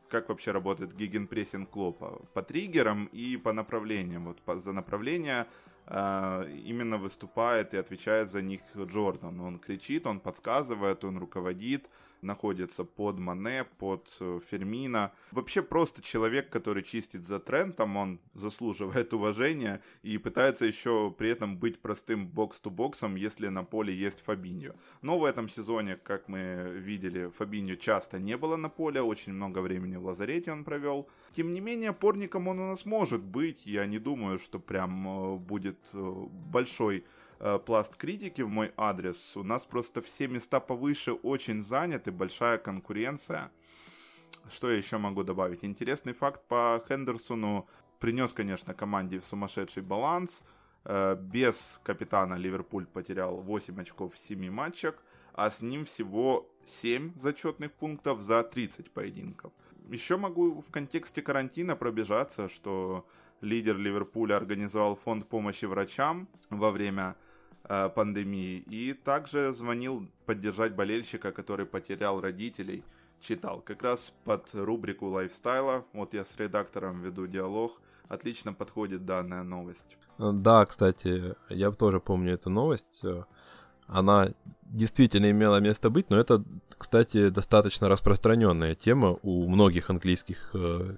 Как вообще работает гегенпрессинг Клопа? По триггерам и по направлениям. Вот по, за направление а, именно выступает и отвечает за них Джордан. Он кричит, он подсказывает, он руководит находится под Мане, под э, Фермина. Вообще просто человек, который чистит за Трентом, он заслуживает уважения и пытается еще при этом быть простым бокс-то-боксом, если на поле есть Фабиньо. Но в этом сезоне, как мы видели, Фабиньо часто не было на поле, очень много времени в лазарете он провел. Тем не менее, опорником он у нас может быть. Я не думаю, что прям э, будет э, большой э, пласт критики в мой адрес. У нас просто все места повыше очень заняты, большая конкуренция. Что я еще могу добавить? Интересный факт по Хендерсону принес, конечно, команде сумасшедший баланс. Э, без капитана Ливерпуль потерял 8 очков в 7 матчах, а с ним всего 7 зачетных пунктов за 30 поединков. Еще могу в контексте карантина пробежаться, что лидер Ливерпуля организовал фонд помощи врачам во время пандемии и также звонил поддержать болельщика, который потерял родителей. Читал как раз под рубрику лайфстайла. Вот я с редактором веду диалог. Отлично подходит данная новость. Да, кстати, я тоже помню эту новость. Она действительно имела место быть, но это, кстати, достаточно распространенная тема у многих английских э,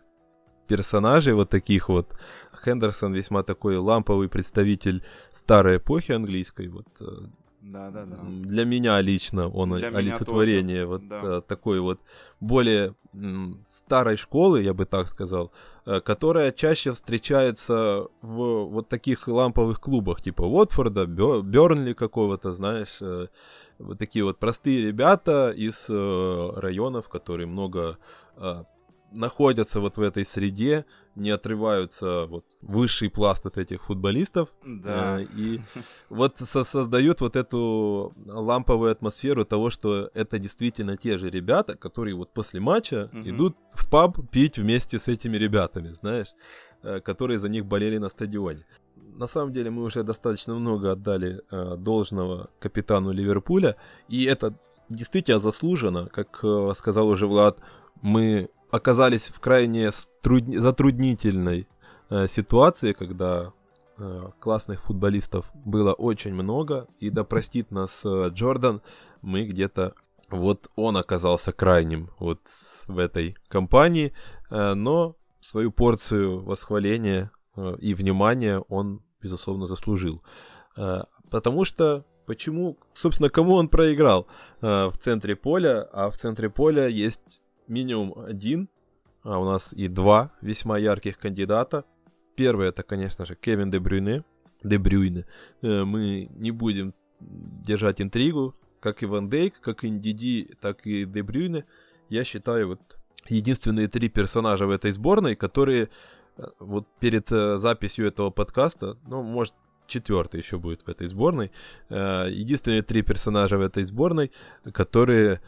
персонажей вот таких вот. Хендерсон весьма такой ламповый представитель старой эпохи английской. Вот э, да, да, да. Для меня лично он Для олицетворение вот да. Э, такой вот более старой школы, я бы так сказал, э, которая чаще встречается в вот таких ламповых клубах, типа Уотфорда, Бернли какого-то, знаешь, вот такие вот простые ребята из районов, которые много находятся вот в этой среде, не отрываются вот высший пласт от этих футболистов. Да. Э, и вот со создают вот эту ламповую атмосферу того, что это действительно те же ребята, которые вот после матча угу. идут в паб пить вместе с этими ребятами, знаешь, э, которые за них болели на стадионе. На самом деле мы уже достаточно много отдали э, должного капитану Ливерпуля, и это действительно заслуженно, как э, сказал уже Влад, мы оказались в крайне струд... затруднительной э, ситуации, когда э, классных футболистов было очень много, и да простит нас э, Джордан, мы где-то вот он оказался крайним вот в этой компании, э, но свою порцию восхваления э, и внимания он, безусловно, заслужил. Э, потому что почему, собственно, кому он проиграл? В центре поля, а в центре поля есть минимум один, а у нас и два весьма ярких кандидата. Первый это, конечно же, Кевин Де Брюйне. Де Брюйне. Мы не будем держать интригу, как и Ван Дейк, как и Ндиди, так и Де Брюйне, я считаю, вот единственные три персонажа в этой сборной, которые э, вот перед э, записью этого подкаста, ну, может, четвертый еще будет в этой сборной, э, единственные три персонажа в этой сборной, которые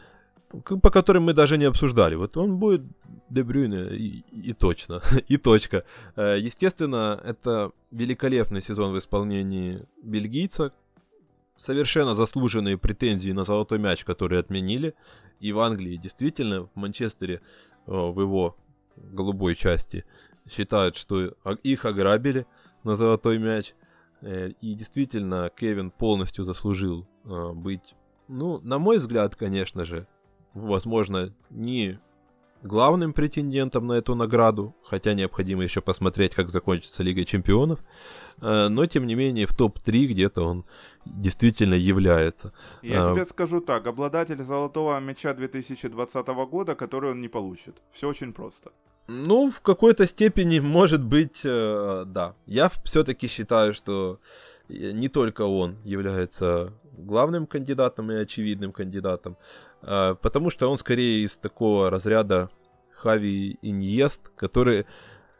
по которым мы даже не обсуждали. Вот он будет Дебрюйне и, и точно, и точка. Естественно, это великолепный сезон в исполнении бельгийца, совершенно заслуженные претензии на золотой мяч, которые отменили. И в Англии действительно, в Манчестере, в его голубой части, считают, что их ограбили на золотой мяч. Э, и действительно, Кевин полностью заслужил э, быть, ну, на мой взгляд, конечно же, возможно, не главным претендентом на эту награду, хотя необходимо еще посмотреть, как закончится Лига Чемпионов, э, но тем не менее в топ-3 где-то он действительно является. Я а... тебе скажу так, обладатель золотого мяча 2020 года, который он не получит. Все очень просто. Ну, в какой-то степени, может быть, э, да. Я все-таки считаю, что не только он является главным кандидатом и очевидным кандидатом, потому что он скорее из такого разряда Хави Иньест, которые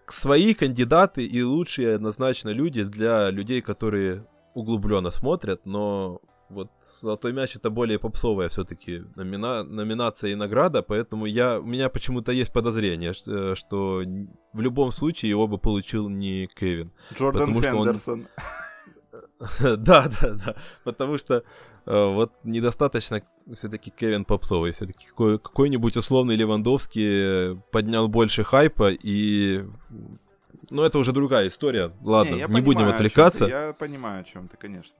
свои кандидаты и лучшие однозначно люди для людей, которые углубленно смотрят, но вот «Золотой мяч» — это более попсовая все-таки номина... номинация и награда, поэтому я... у меня почему-то есть подозрение, что, что в любом случае его бы получил не Кевин. Джордан Хендерсон. Он... да, да, да. Потому что э, вот недостаточно все-таки Кевин Попсовый. Все-таки какой- какой-нибудь условный Левандовский поднял больше хайпа и... Ну, это уже другая история. Ладно, не, не понимаю, будем отвлекаться. Я понимаю, о чем ты, конечно.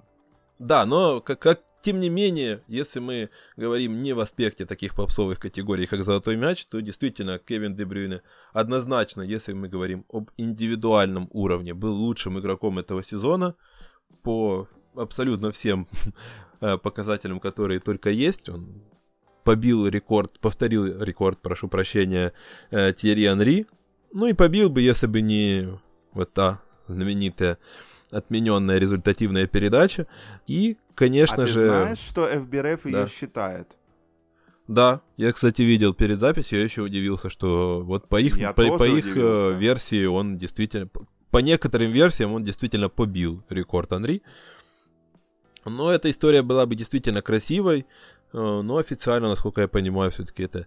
Да, но как, как, тем не менее, если мы говорим не в аспекте таких попсовых категорий, как золотой мяч, то действительно Кевин Дебрюйне однозначно, если мы говорим об индивидуальном уровне, был лучшим игроком этого сезона по абсолютно всем э, показателям, которые только есть. Он побил рекорд, повторил рекорд, прошу прощения, э, Тьерри Анри. Ну и побил бы, если бы не вот та знаменитая отмененная результативная передача. И, конечно а же... ты знаешь, что FBRF да. ее считает? Да, я, кстати, видел перед записью, я еще удивился, что вот по их, по, по их э, версии он действительно, по некоторым версиям он действительно побил рекорд Анри. Но эта история была бы действительно красивой, э, но официально, насколько я понимаю, все-таки это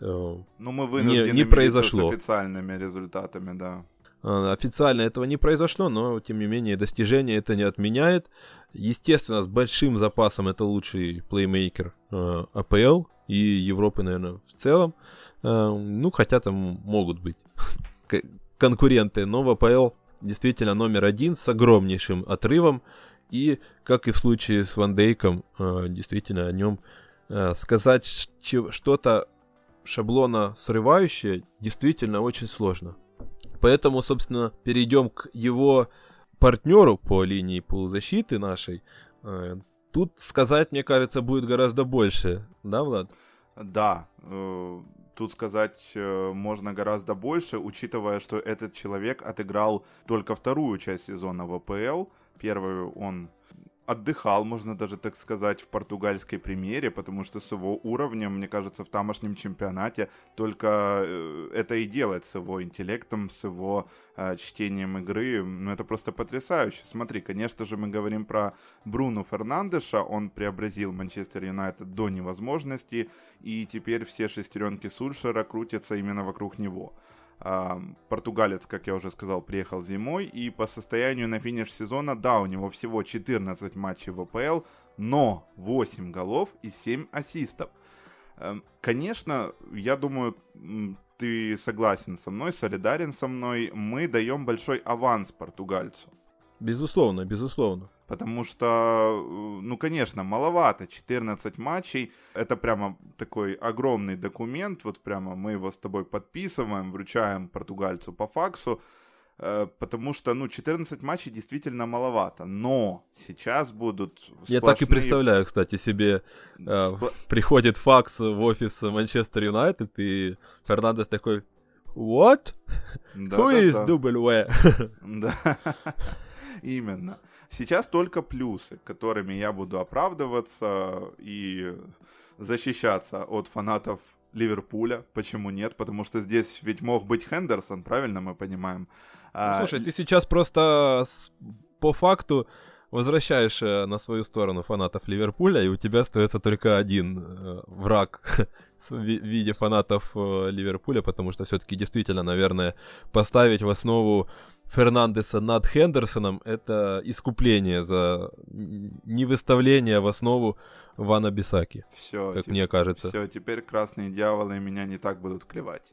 э, ну, мы вынуждены не, не произошло. с официальными результатами, да. А, официально этого не произошло, но тем не менее достижение это не отменяет. Естественно, с большим запасом это лучший плеймейкер э, АПЛ и Европы, наверное, в целом. Ну, хотя там могут быть конкуренты, но в АПЛ действительно номер один с огромнейшим отрывом. И, как и в случае с Ван Дейком, э, действительно о нем э, сказать что-то шаблона срывающее действительно очень сложно. Поэтому, собственно, перейдем к его партнеру по линии полузащиты нашей. Э, тут сказать, мне кажется, будет гораздо больше, да, Влад? Да, тут сказать можно гораздо больше, учитывая, что этот человек отыграл только вторую часть сезона в АПЛ. Первую он отдыхал, можно даже так сказать, в португальской премьере, потому что с его уровнем, мне кажется, в тамошнем чемпионате только э, это и делает с его интеллектом, с его э, чтением игры. Ну, это просто потрясающе. Смотри, конечно же, мы говорим про Бруно Фернандеша, он преобразил Манчестер Юнайтед до невозможности, и теперь все шестеренки Сульшера крутятся именно вокруг него. Португалец, как я уже сказал, приехал зимой, и по состоянию на финиш сезона, да, у него всего 14 матчей в АПЛ, но 8 голов и 7 ассистов. Эм, конечно, я думаю, ты согласен со мной, солидарен со мной, мы даем большой аванс португальцу. Безусловно, безусловно. Потому что, э, ну, конечно, маловато. 14 матчей. Это прямо такой огромный документ. Вот прямо мы его с тобой подписываем, вручаем португальцу по факсу. Э, потому что, ну, 14 матчей действительно маловато. Но сейчас будут сплошные... Я так и представляю, кстати, себе. Э, Спл... Приходит факс в офис Манчестер Юнайтед, и Фернандес такой... What? Да, Who да, is да. W? Да, именно. Сейчас только плюсы, которыми я буду оправдываться и защищаться от фанатов Ливерпуля. Почему нет? Потому что здесь ведь мог быть Хендерсон, правильно мы понимаем? Ну, слушай, ты сейчас просто по факту возвращаешь э, на свою сторону фанатов Ливерпуля, и у тебя остается только один э, враг в виде фанатов э, Ливерпуля, потому что все-таки действительно, наверное, поставить в основу Фернандеса над Хендерсоном это искупление за невыставление в основу Вана Бисаки. Все, как мне кажется. Все, теперь красные дьяволы меня не так будут клевать.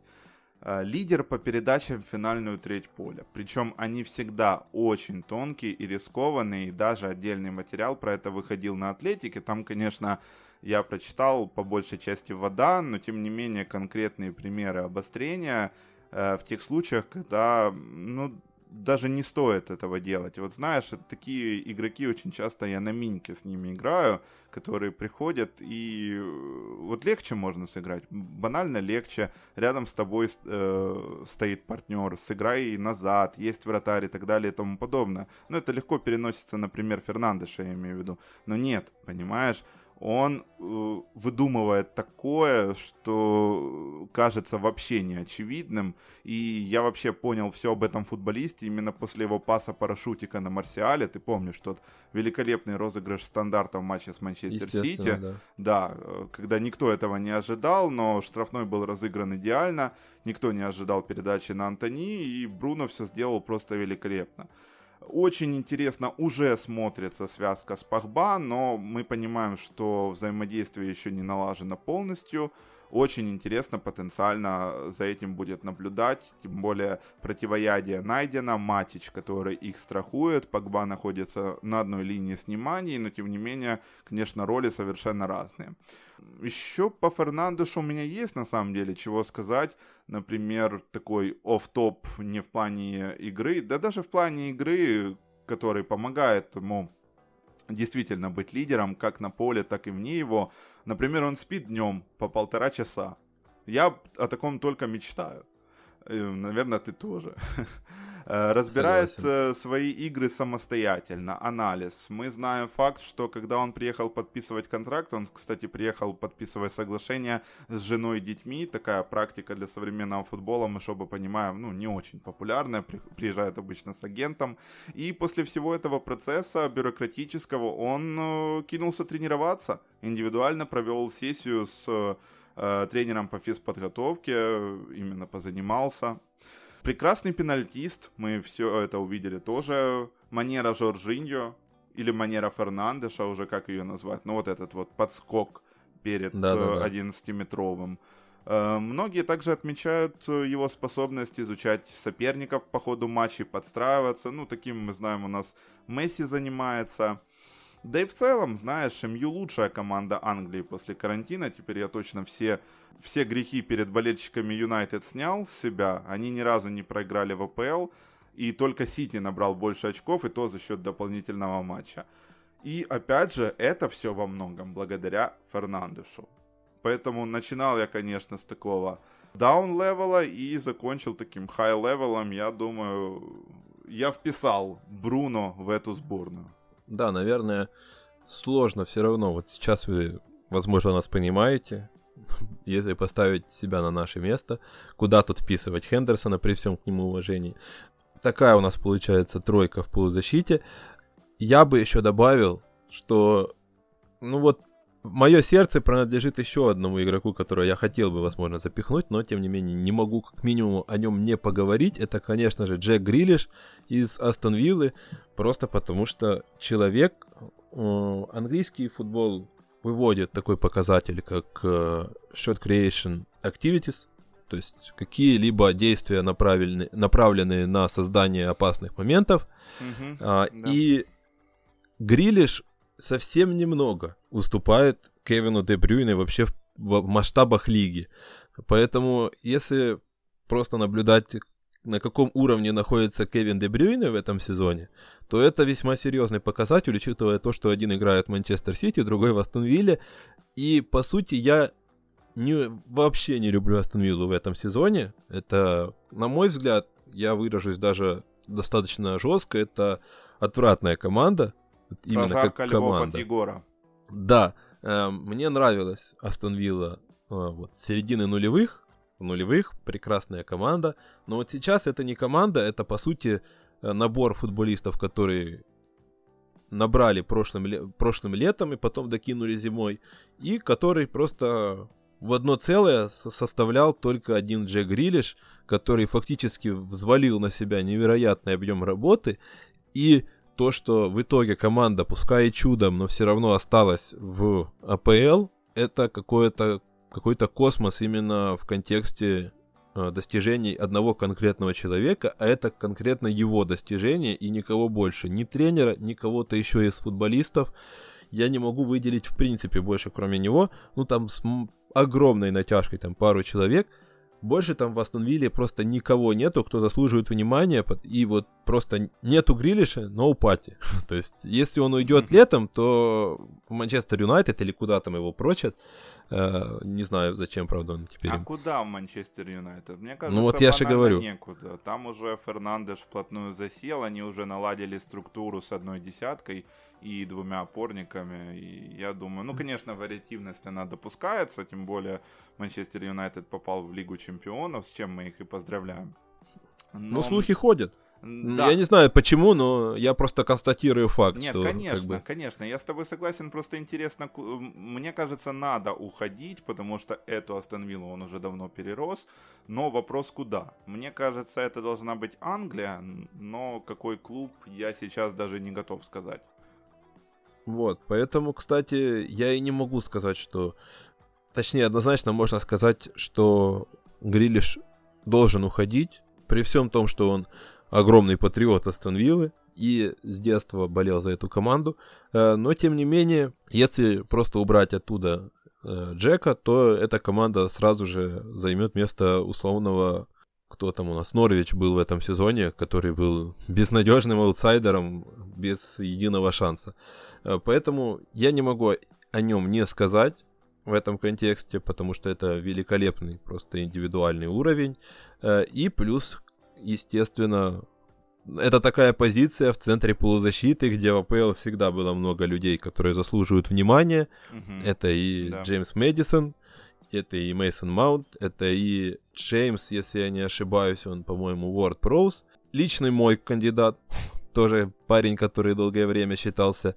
А, лидер по передачам в финальную треть поля. Причем они всегда очень тонкие и рискованные. И даже отдельный материал про это выходил на Атлетике. Там, конечно, я прочитал по большей части вода, но тем не менее конкретные примеры обострения э, в тех случаях, когда ну, даже не стоит этого делать. Вот знаешь, такие игроки очень часто я на миньке с ними играю, которые приходят и э, вот легче можно сыграть, банально легче. Рядом с тобой э, стоит партнер, сыграй назад, есть вратарь и так далее и тому подобное. Но это легко переносится, например, Фернандеша, я имею в виду. Но нет, понимаешь, он э, выдумывает такое, что кажется вообще неочевидным. И я вообще понял все об этом футболисте именно после его паса парашютика на Марсиале. Ты помнишь тот великолепный розыгрыш стандарта в матче с Манчестер Сити? Да. да, э, когда никто этого не ожидал, но штрафной был разыгран идеально. Никто не ожидал передачи на Антони, и Бруно все сделал просто великолепно. Очень интересно уже смотрится связка с Пахба, но мы понимаем, что взаимодействие еще не налажено полностью. Очень интересно потенциально за этим будет наблюдать, тем более противоядие найдено, Матич, который их страхует, Погба находится на одной линии сниманий, но тем не менее, конечно, роли совершенно разные. Еще по Фернандешу у меня есть на самом деле чего сказать. Например, такой оф-топ не в плане игры, да даже в плане игры, который помогает ему действительно быть лидером как на поле, так и вне его. Например, он спит днем по полтора часа. Я о таком только мечтаю. Наверное, ты тоже. Э, разбирает Согласен. Э, свои игры самостоятельно, анализ. Мы знаем факт, что когда он приехал подписывать контракт, он, кстати, приехал подписывать соглашение с женой и детьми, такая практика для современного футбола, мы чтобы понимаем, ну, не очень популярная, приезжает обычно с агентом, и после всего этого процесса бюрократического он э, кинулся тренироваться, индивидуально провел сессию с тренером по физподготовке, именно позанимался, Прекрасный пенальтист, мы все это увидели тоже. Манера Жоржиньо или манера Фернандеша, уже как ее назвать. Ну вот этот вот подскок перед да, да, да. 11-метровым. Э, многие также отмечают его способность изучать соперников по ходу матчей, подстраиваться. Ну, таким мы знаем, у нас Месси занимается. Да и в целом, знаешь, МЮ лучшая команда Англии после карантина. Теперь я точно все, все грехи перед болельщиками Юнайтед снял с себя. Они ни разу не проиграли в АПЛ. И только Сити набрал больше очков, и то за счет дополнительного матча. И опять же, это все во многом благодаря Фернандешу. Поэтому начинал я, конечно, с такого down-level а и закончил таким high-level ом. Я думаю, я вписал Бруно в эту сборную. Да, наверное, сложно все равно. Вот сейчас вы, возможно, нас понимаете. Если поставить себя на наше место, куда тут вписывать Хендерсона при всем к нему уважении. Такая у нас получается тройка в полузащите. Я бы еще добавил, что, ну вот, мое сердце принадлежит еще одному игроку, которого я хотел бы, возможно, запихнуть, но, тем не менее, не могу как минимум о нем не поговорить. Это, конечно же, Джек Грилиш из Астон Виллы, просто потому что человек английский футбол выводит такой показатель, как uh, shot creation activities, то есть какие-либо действия направлены, направленные на создание опасных моментов. Mm-hmm, а, да. И Грилиш совсем немного уступает Кевину Де Брюйне вообще в, в масштабах лиги. Поэтому если просто наблюдать, на каком уровне находится Кевин Де Брюйне в этом сезоне, то это весьма серьезный показатель, учитывая то, что один играет в Манчестер Сити, другой в Астон Вилле. И, по сути, я не, вообще не люблю Астон Виллу в этом сезоне. Это, на мой взгляд, я выражусь даже достаточно жестко, это отвратная команда. Именно Прожарка как команда. от Егора. Да, э, мне нравилась Астон Вилла э, вот, с середины нулевых, нулевых, прекрасная команда. Но вот сейчас это не команда, это по сути э, набор футболистов, которые набрали прошлым, прошлым летом и потом докинули зимой, и который просто в одно целое составлял только один Джек Грилиш, который фактически взвалил на себя невероятный объем работы, и то, что в итоге команда, пускай и чудом, но все равно осталась в АПЛ, это какой-то какой-то космос именно в контексте э, достижений одного конкретного человека, а это конкретно его достижение и никого больше. Ни тренера, ни кого-то еще из футболистов. Я не могу выделить в принципе больше, кроме него. Ну, там с огромной натяжкой, там пару человек. Больше там в Астон Вилле просто никого нету, кто заслуживает внимания, и вот просто нету Грилиша, но пати. То есть, если он уйдет летом, то в Манчестер Юнайтед или куда там его прочат, не знаю, зачем, правда, он теперь... А куда в Манчестер Юнайтед? Мне кажется, ну, вот я же говорю. некуда. Там уже Фернандеш вплотную засел, они уже наладили структуру с одной десяткой и двумя опорниками. И я думаю, ну, конечно, вариативность она допускается, тем более Манчестер Юнайтед попал в Лигу Чемпионов, с чем мы их и поздравляем. Но, Но слухи ходят. Да. Я не знаю почему, но я просто констатирую факт. Нет, что, конечно, как бы... конечно, я с тобой согласен. Просто интересно, мне кажется, надо уходить, потому что эту Астон Виллу он уже давно перерос. Но вопрос куда? Мне кажется, это должна быть Англия, но какой клуб я сейчас даже не готов сказать. Вот, поэтому, кстати, я и не могу сказать, что... Точнее, однозначно можно сказать, что Грилиш должен уходить, при всем том, что он огромный патриот Астон Виллы и с детства болел за эту команду. Э, но, тем не менее, если просто убрать оттуда э, Джека, то эта команда сразу же займет место условного кто там у нас, Норвич был в этом сезоне, который был безнадежным аутсайдером, без единого шанса. Э, поэтому я не могу о нем не сказать в этом контексте, потому что это великолепный просто индивидуальный уровень. И плюс естественно, это такая позиция в центре полузащиты, где в АПЛ всегда было много людей, которые заслуживают внимания. Угу. Это и да. Джеймс Мэдисон, это и Мейсон Маунт, это и Джеймс, если я не ошибаюсь, он, по-моему, Уорд Проуз. Личный мой кандидат, тоже парень, который долгое время считался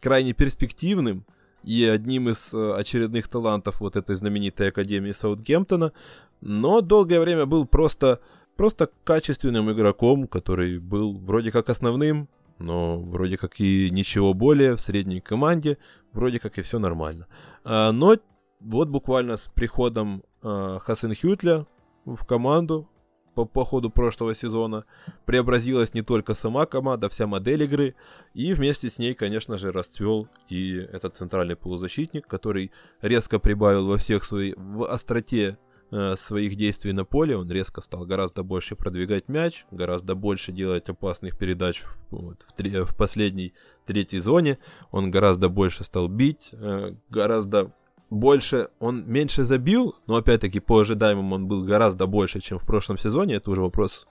крайне перспективным и одним из э, очередных талантов вот этой знаменитой Академии Саутгемптона, но долгое время был просто Просто качественным игроком, который был вроде как основным, но вроде как и ничего более в средней команде, вроде как и все нормально. А, но вот буквально с приходом а, Хасен Хютля в команду по, по ходу прошлого сезона преобразилась не только сама команда, вся модель игры, и вместе с ней, конечно же, расцвел и этот центральный полузащитник, который резко прибавил во всех своей в остроте своих действий на поле, он резко стал гораздо больше продвигать мяч, гораздо больше делать опасных передач вот, в, три, в последней третьей зоне, он гораздо больше стал бить, э, гораздо больше, он меньше забил, но опять-таки по ожидаемым он был гораздо больше, чем в прошлом сезоне, это уже вопрос,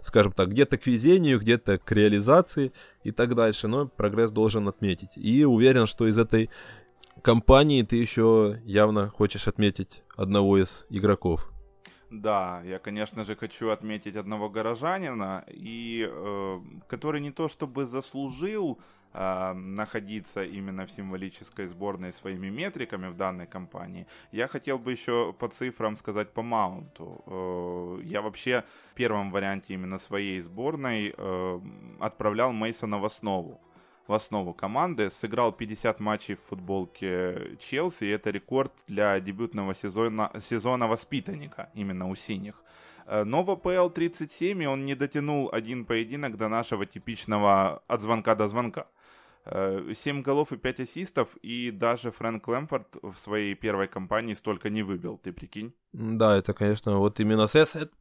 скажем так, где-то к везению, где-то к реализации и так дальше, но прогресс должен отметить. И уверен, что из этой компании ты еще явно хочешь отметить одного из игроков. Да, я, конечно же, хочу отметить одного горожанина, и, э, который не то чтобы заслужил э, находиться именно в символической сборной своими метриками в данной компании. Я хотел бы еще по цифрам сказать по маунту. Э, я вообще в первом варианте именно своей сборной э, отправлял Мейсона в основу. В основу команды, сыграл 50 матчей в футболке Челси, и это рекорд для дебютного сезона, сезона воспитанника, именно у синих. Э, но в АПЛ 37 он не дотянул один поединок до нашего типичного от звонка до звонка. 7 э, голов и 5 ассистов, и даже Фрэнк Лэмпорт в своей первой кампании столько не выбил, ты прикинь? Да, это, конечно, вот именно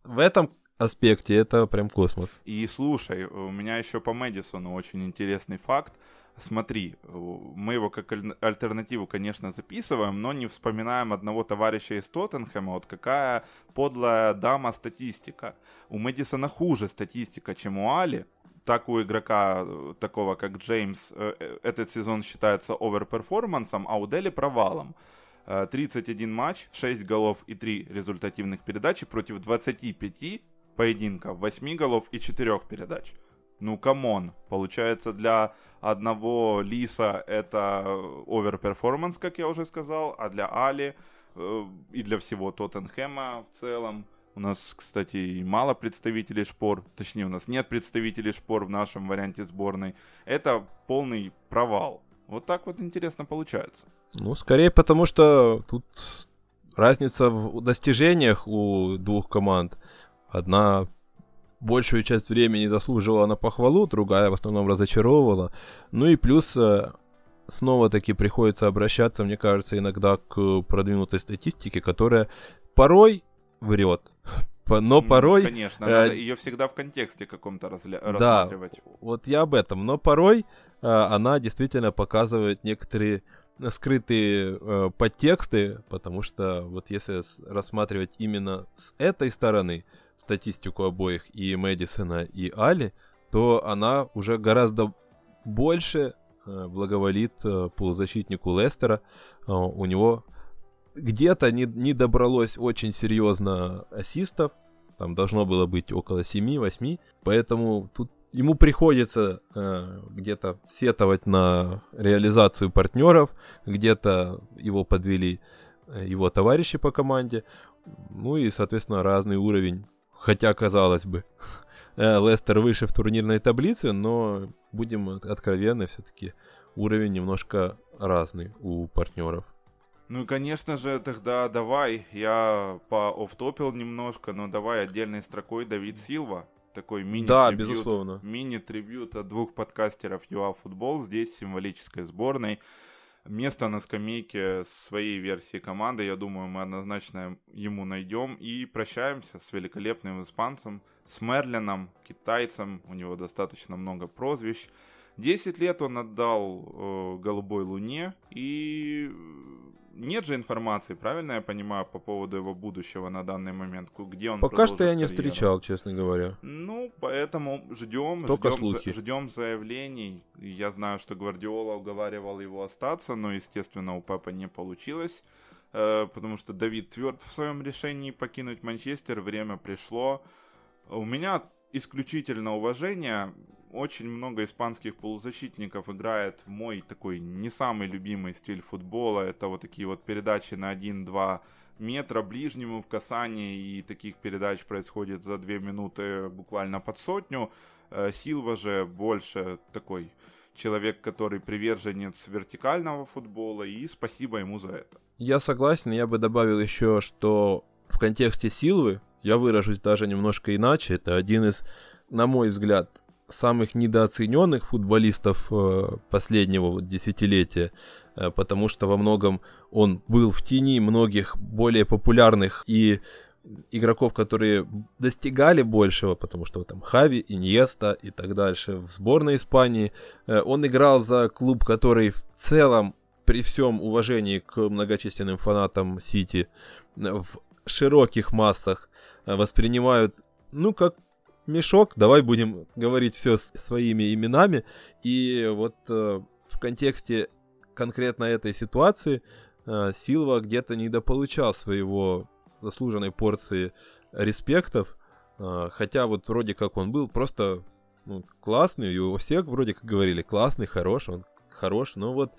в этом аспекте это прям космос. И слушай, у меня еще по Мэдисону очень интересный факт. Смотри, мы его как альтернативу, конечно, записываем, но не вспоминаем одного товарища из Тоттенхэма. Вот какая подлая дама статистика. У Мэдисона хуже статистика, чем у Али. Так у игрока э, такого, как Джеймс, э, э, этот сезон считается overperformance ом, а у Дели провалом. 31 матч, 6 голов и 3 результативных передачи против 25 поединков, 8 голов и 4 передач. Ну, come on. Получается, для одного Лиса это overperformance, как я уже сказал, а для Али э, и для всего Тоттенхэма в целом у нас, кстати, мало представителей шпор, точнее, у нас нет представителей шпор в нашем варианте сборной. Это полный провал. Вот так вот интересно получается. Ну, скорее потому, что тут разница в достижениях у двух команд. Одна большую часть времени заслуживала на похвалу, другая в основном разочаровывала. Ну и плюс э, снова-таки приходится обращаться, мне кажется, иногда к продвинутой статистике, которая порой врет. Но порой... Конечно, э, ее всегда в контексте каком-то разля... да, рассматривать. Вот я об этом. Но порой э, она действительно показывает некоторые скрытые э, подтексты, потому что вот если рассматривать именно с этой стороны статистику обоих и Мэдисона, и Али, то она уже гораздо больше э, благоволит э, полузащитнику Лестера. Э, у него где-то не, не добралось очень серьезно ассистов, там должно было быть около 7-8, поэтому тут ему приходится э, где-то сетовать на реализацию партнеров, где-то его подвели его товарищи по команде, ну и, соответственно, разный уровень. Хотя, казалось бы, э, Лестер выше в турнирной таблице, но будем откровенны, все-таки уровень немножко разный у партнеров. Ну и, конечно же, тогда давай, я поофтопил немножко, но давай отдельной строкой Давид Силва такой мини Да, безусловно. Мини-трибют от двух подкастеров ЮА Футбол. Здесь символической сборной. Место на скамейке своей версии команды, я думаю, мы однозначно ему найдем. И прощаемся с великолепным испанцем, с Мерлином, китайцем. У него достаточно много прозвищ. 10 лет он отдал э, Голубой Луне, и нет же информации, правильно я понимаю, по поводу его будущего на данный момент, где он Пока что я не встречал, честно говоря. Ну, поэтому ждем, Только ждем, слухи. ждем заявлений. Я знаю, что Гвардиола уговаривал его остаться, но, естественно, у Папа не получилось, э, потому что Давид тверд в своем решении покинуть Манчестер, время пришло. У меня исключительно уважение очень много испанских полузащитников играет в мой такой не самый любимый стиль футбола. Это вот такие вот передачи на 1-2 метра ближнему в касании, и таких передач происходит за 2 минуты буквально под сотню. Э, Силва же больше такой человек, который приверженец вертикального футбола, и спасибо ему за это. Я согласен, я бы добавил еще, что в контексте Силвы я выражусь даже немножко иначе. Это один из, на мой взгляд, самых недооцененных футболистов э, последнего десятилетия, э, потому что во многом он был в тени многих более популярных и игроков, которые достигали большего, потому что там Хави, Иньеста и так дальше в сборной Испании. Э, он играл за клуб, который в целом, при всем уважении к многочисленным фанатам Сити, в широких массах воспринимают, ну, как мешок, давай будем говорить все своими именами. И вот э, в контексте конкретно этой ситуации э, Силва где-то недополучал своего заслуженной порции респектов. Э, хотя вот вроде как он был просто ну, классный, и у всех вроде как говорили классный, хороший, он хорош, но вот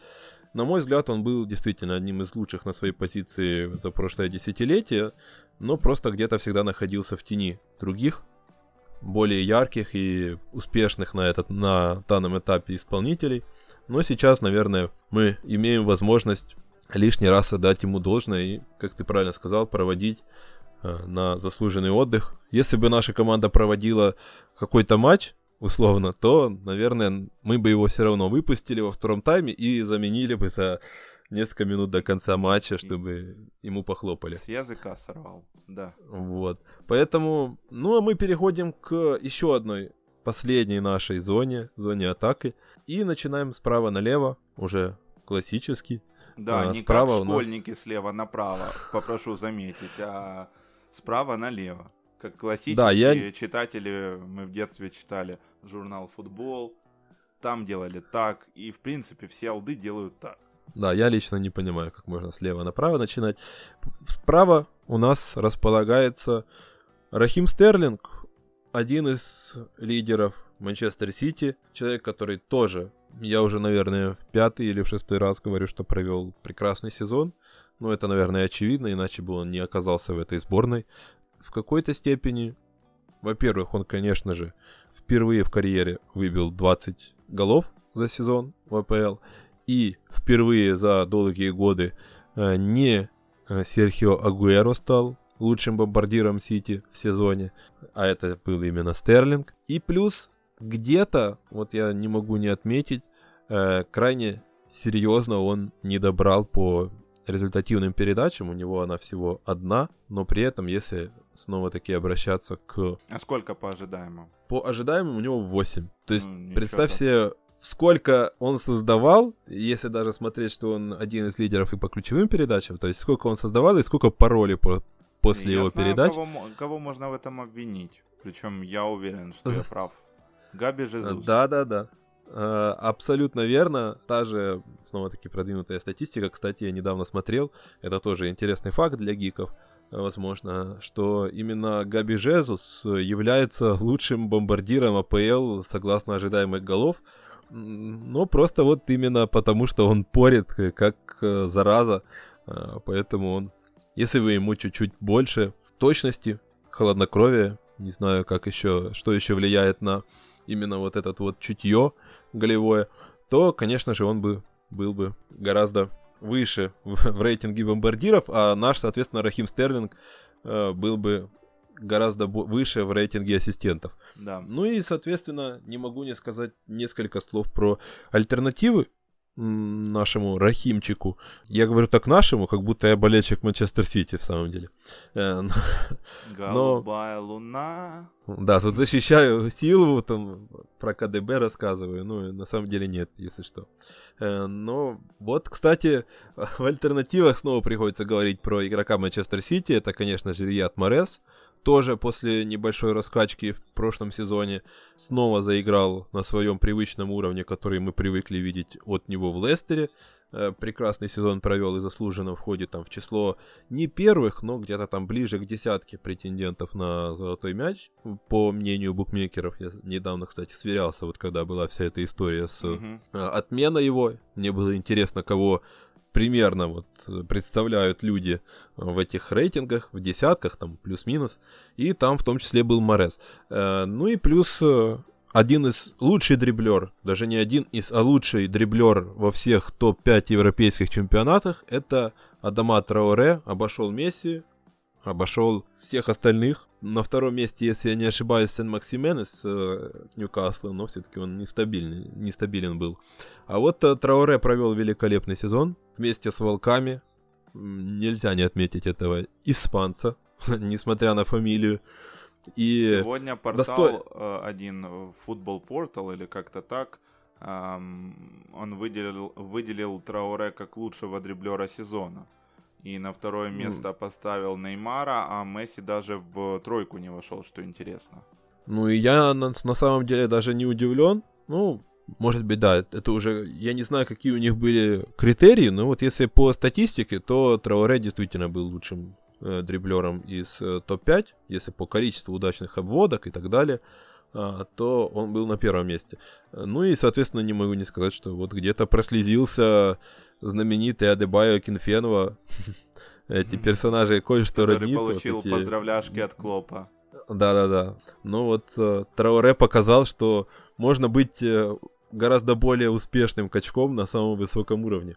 на мой взгляд, он был действительно одним из лучших на своей позиции за прошлое десятилетие, но просто где-то всегда находился в тени других более ярких и успешных на, этот, на данном этапе исполнителей. Но сейчас, наверное, мы имеем возможность лишний раз отдать ему должное и, как ты правильно сказал, проводить э, на заслуженный отдых. Если бы наша команда проводила какой-то матч, условно, то, наверное, мы бы его все равно выпустили во втором тайме и заменили бы за несколько минут до конца матча, чтобы ему похлопали. С языка сорвал, да. Вот. Поэтому, ну а мы переходим к еще одной последней нашей зоне, зоне атаки. И начинаем справа налево, уже классический. Да, а, не справа как школьники нас... слева направо, попрошу заметить, а справа налево. Как классические да, я... читатели, мы в детстве читали журнал «Футбол», там делали так, и в принципе все алды делают так. Да, я лично не понимаю, как можно слева направо начинать. Справа у нас располагается Рахим Стерлинг, один из лидеров Манчестер Сити, человек, который тоже, я уже, наверное, в пятый или в шестой раз говорю, что провел прекрасный сезон. Но это, наверное, очевидно, иначе бы он не оказался в этой сборной. В какой-то степени, во-первых, он, конечно же, впервые в карьере выбил 20 голов за сезон в АПЛ. И впервые за долгие годы э, не э, Серхио Агуэро стал лучшим бомбардиром Сити в сезоне, а это был именно Стерлинг. И плюс где-то, вот я не могу не отметить, э, крайне серьезно он не добрал по результативным передачам, у него она всего одна, но при этом, если снова-таки обращаться к... А сколько по ожидаемому? По ожидаемому у него 8. То есть, ну, представь себе, сколько он создавал, если даже смотреть, что он один из лидеров и по ключевым передачам, то есть сколько он создавал и сколько пароли по, после я его знаю, передач. Кого, кого можно в этом обвинить. Причем я уверен, что я прав. Габи Жезус. Да, да, да. Абсолютно верно. Та же, снова-таки, продвинутая статистика. Кстати, я недавно смотрел. Это тоже интересный факт для гиков. Возможно, что именно Габи Жезус является лучшим бомбардиром АПЛ согласно ожидаемых голов. Но просто вот именно потому, что он порит как э, зараза. А, поэтому он, если вы ему чуть-чуть больше точности, холоднокровия, не знаю, как еще, что еще влияет на именно вот этот вот чутье голевое, то, конечно же, он бы был бы гораздо выше в, в рейтинге бомбардиров, а наш, соответственно, Рахим Стерлинг э, был бы гораздо выше в рейтинге ассистентов. Да. Ну и, соответственно, не могу не сказать несколько слов про альтернативы нашему Рахимчику. Я говорю так нашему, как будто я болельщик Манчестер Сити в самом деле. Э, Голубая Но... луна. Да, тут защищаю силу, там про КДБ рассказываю, ну на самом деле нет, если что. Э, но вот, кстати, в альтернативах снова приходится говорить про игрока Манчестер Сити. Это, конечно же, Рият Морес тоже после небольшой раскачки в прошлом сезоне снова заиграл на своем привычном уровне, который мы привыкли видеть от него в Лестере. Э, прекрасный сезон провел и заслуженно входит там в число не первых, но где-то там ближе к десятке претендентов на золотой мяч, по мнению букмекеров. Я недавно, кстати, сверялся, вот когда была вся эта история с mm-hmm. отменой его. Мне было интересно, кого примерно вот э, представляют люди в этих рейтингах, в десятках, там плюс-минус, и там в том числе был Морес. Э, ну и плюс э, один из лучший дриблер, даже не один из, а лучший дриблер во всех топ-5 европейских чемпионатах, это Адама Трауре, обошел Месси, обошел всех остальных. На втором месте, если я не ошибаюсь, Сен-Максимен из э, Ньюкасла, но все-таки он нестабильный, нестабилен был. А вот э, Трауре провел великолепный сезон вместе с Волками. Нельзя не отметить этого испанца, несмотря на фамилию. И Сегодня портал достой... Э, один, футбол портал или как-то так, он выделил, выделил Трауре как лучшего дриблера сезона. И на второе место mm. поставил Неймара, а Месси даже в тройку не вошел, что интересно. Ну и я на, на самом деле даже не удивлен. Ну, может быть, да, это уже... Я не знаю, какие у них были критерии, но вот если по статистике, то Трауре действительно был лучшим э, дриблером из э, топ-5, если по количеству удачных обводок и так далее, э, то он был на первом месте. Ну и, соответственно, не могу не сказать, что вот где-то прослезился знаменитый Адебайо Кинфенова. Эти персонажи кое-что роднит. Который получил поздравляшки от Клопа. Да-да-да. Ну вот э, Трауре показал, что можно быть э, гораздо более успешным качком на самом высоком уровне.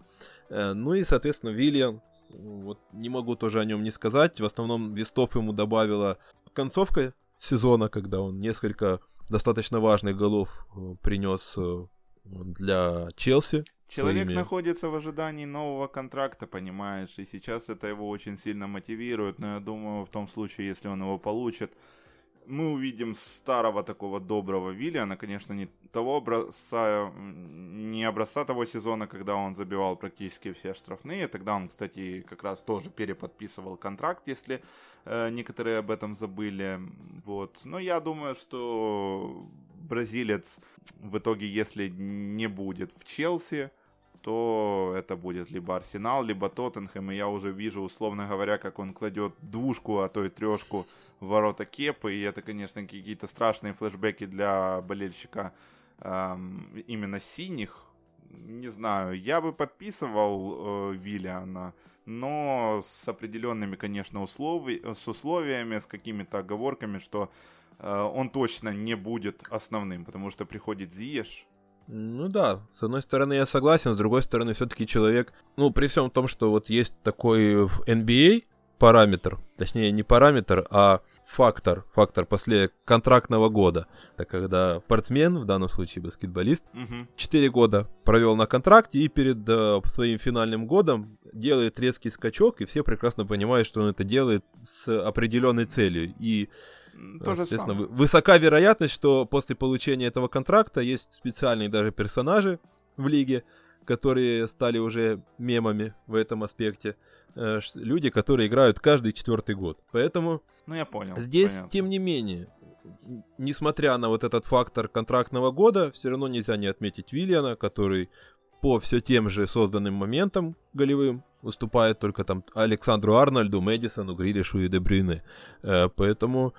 Э, ну и, соответственно, Вильям, вот не могу тоже о нем не сказать. В основном вестов ему добавила концовка сезона, когда он несколько достаточно важных голов принес для Челси. Человек своими... находится в ожидании нового контракта, понимаешь, и сейчас это его очень сильно мотивирует, но я думаю, в том случае, если он его получит, мы увидим старого такого доброго Виллиана, конечно, не того образца, не образца того сезона, когда он забивал практически все штрафные. Тогда он, кстати, как раз тоже переподписывал контракт, если э, некоторые об этом забыли. Вот. Но я думаю, что бразилец в итоге, если не будет в Челси, то это будет либо Арсенал, либо Тоттенхэм, и я уже вижу, условно говоря, как он кладет двушку, а то и трешку в ворота Кепы, и это, конечно, какие-то страшные флешбеки для болельщика эм, именно синих. Не знаю, я бы подписывал э, Виллиана, но с определенными, конечно, услови... с условиями, с какими-то оговорками, что э, он точно не будет основным, потому что приходит Зиеш, ну да, с одной стороны я согласен, с другой стороны все-таки человек, ну при всем том, что вот есть такой в NBA параметр, точнее не параметр, а фактор, фактор после контрактного года. Это когда спортсмен, в данном случае баскетболист, угу. 4 года провел на контракте и перед э, своим финальным годом делает резкий скачок, и все прекрасно понимают, что он это делает с определенной целью. И то же самое. Высока вероятность, что после получения этого контракта есть специальные даже персонажи в лиге, которые стали уже мемами в этом аспекте. Э, люди, которые играют каждый четвертый год. Поэтому ну, я понял, здесь, понятно. тем не менее, несмотря на вот этот фактор контрактного года, все равно нельзя не отметить Виллиана, который по все тем же созданным моментам голевым уступает только там Александру Арнольду, Мэдисону, Грилишу и Дебрюйне. Э, поэтому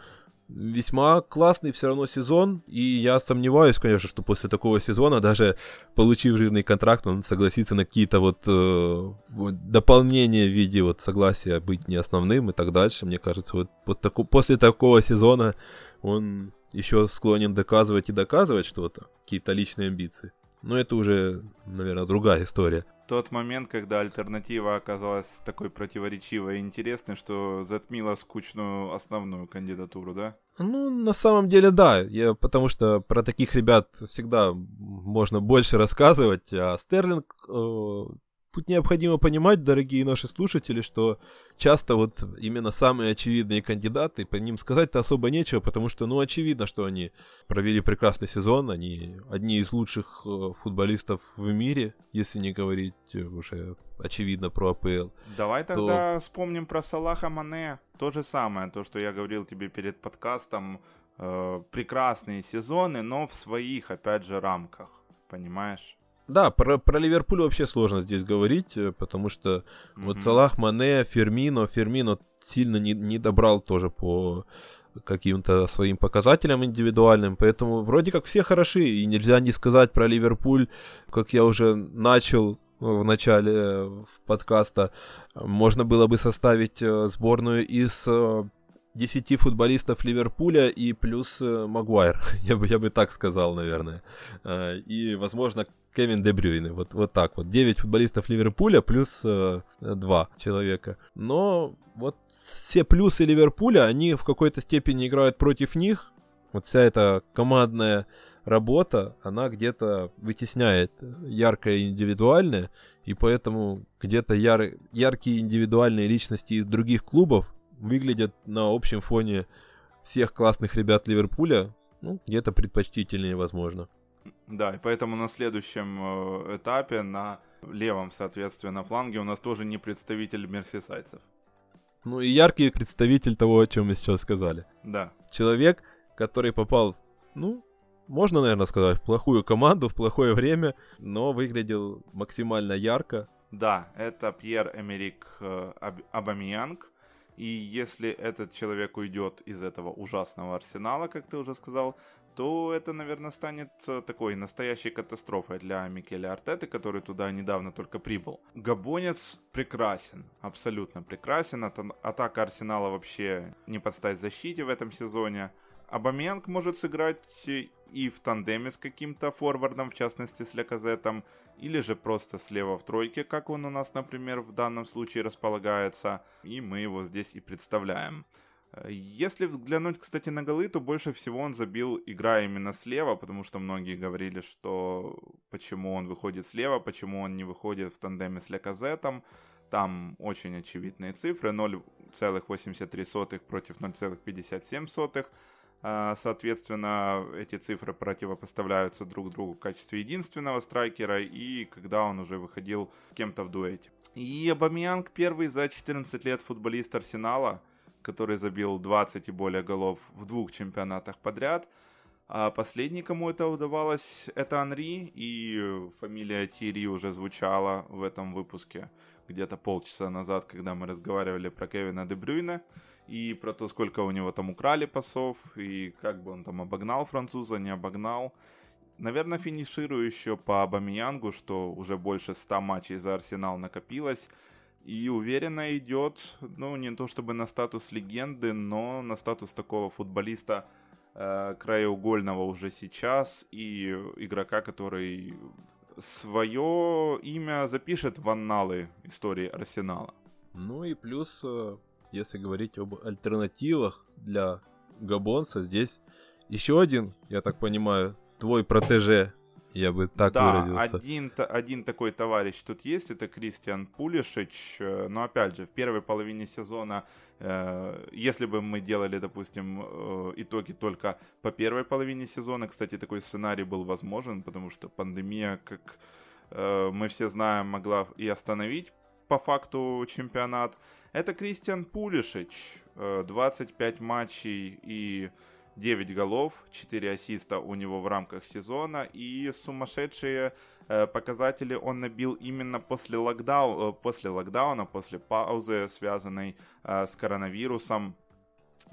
весьма классный все равно сезон, и я сомневаюсь, конечно, что после такого сезона, даже получив жирный контракт, он согласится на какие-то вот э, дополнения в виде вот согласия быть не основным и так дальше. Мне кажется, вот, вот таку, после такого сезона он еще склонен доказывать и доказывать что-то, какие-то личные амбиции. Но это уже, наверное, другая история тот момент, когда альтернатива оказалась такой противоречивой и интересной, что затмила скучную основную кандидатуру, да? Ну, на самом деле, да. Я, потому что про таких ребят всегда можно больше рассказывать. А Стерлинг э, Тут необходимо понимать, дорогие наши слушатели, что часто вот именно самые очевидные кандидаты, по ним сказать-то особо нечего, потому что, ну, очевидно, что они провели прекрасный сезон, они одни из лучших э, футболистов в мире, если не говорить уже очевидно про АПЛ. Давай тогда то... вспомним про Салаха Мане. То же самое, то, что я говорил тебе перед подкастом. Э, прекрасные сезоны, но в своих, опять же, рамках. Понимаешь? Да, про, про Ливерпуль вообще сложно здесь говорить, э, потому что mm-hmm. вот Салах, Мане, Фермино, Фермино сильно не, не добрал тоже по каким-то своим показателям индивидуальным, поэтому вроде как все хороши, и нельзя не сказать про Ливерпуль, как я уже начал в начале э, подкаста, можно было бы составить э, сборную из 10 футболистов Ливерпуля и плюс Магуайр, я бы, я бы так сказал, наверное. И, возможно, Кевин Дебрюйне. Вот, вот так вот. 9 футболистов Ливерпуля плюс э, 2 человека. Но вот все плюсы Ливерпуля, они в какой-то степени играют против них. Вот вся эта командная работа, она где-то вытесняет яркое индивидуальное, и поэтому где-то яр, яркие индивидуальные личности из других клубов выглядят на общем фоне всех классных ребят Ливерпуля, ну, где-то предпочтительнее, возможно. Да, и поэтому на следующем э, этапе, на левом, соответственно, фланге у нас тоже не представитель мерсисайцев. Ну и яркий представитель того, о чем мы сейчас сказали. Да. Человек, который попал, ну, можно, наверное, сказать, в плохую команду, в плохое время, но выглядел максимально ярко. Да, это Пьер Эмерик э, Абамиянг. И если этот человек уйдет из этого ужасного арсенала, как ты уже сказал, то это, наверное, станет э, такой настоящей катастрофой для Микеля Артеты, который туда недавно только прибыл. Габонец прекрасен, абсолютно прекрасен. Атака Арсенала вообще не подстать защите в этом сезоне. Абамянг может сыграть и в тандеме с каким-то форвардом, в частности с Леказетом, или же просто слева в тройке, как он у нас, например, в данном случае располагается, и мы его здесь и представляем. Если взглянуть, кстати, на голы, то больше всего он забил, играя именно слева, потому что многие говорили, что почему он выходит слева, почему он не выходит в тандеме с Леказетом. Там очень очевидные цифры, 0,83 против 0,57. А, соответственно, эти цифры противопоставляются друг другу в качестве единственного страйкера и когда он уже выходил с кем-то в дуэте. И Абамиянг первый за 14 лет футболист Арсенала, который забил 20 и более голов в двух чемпионатах подряд. А последний, кому это удавалось, это Анри, и фамилия Тири уже звучала в этом выпуске где-то полчаса назад, когда мы разговаривали про Кевина Дебрюйна и про то, сколько у него там украли пасов, и как бы он там обогнал француза, не обогнал. Наверное, финиширую еще по Абамиянгу, что уже больше 100 матчей за Арсенал накопилось. И уверенно идет, ну, не то чтобы на статус легенды, но на статус такого футболиста э, краеугольного уже сейчас и игрока, который свое имя запишет в анналы истории Арсенала. Ну и плюс э, если говорить об альтернативах для Габонса, здесь еще один, я так понимаю, твой протеже, я бы так да, выразился. Один, один такой товарищ тут есть, это Кристиан Пулишич. Э, но опять же, в первой половине сезона, э, если бы мы делали, допустим, э, итоги только по первой половине сезона, кстати, такой сценарий был возможен, потому что пандемия, как э, мы все знаем, могла и остановить по факту чемпионат. Это Кристиан Пулишич, 25 э, матчей и 9 голов, 4 ассиста у него в рамках сезона и сумасшедшие э, показатели он набил именно после, локдау, э, после локдауна, после паузы, связанной с коронавирусом.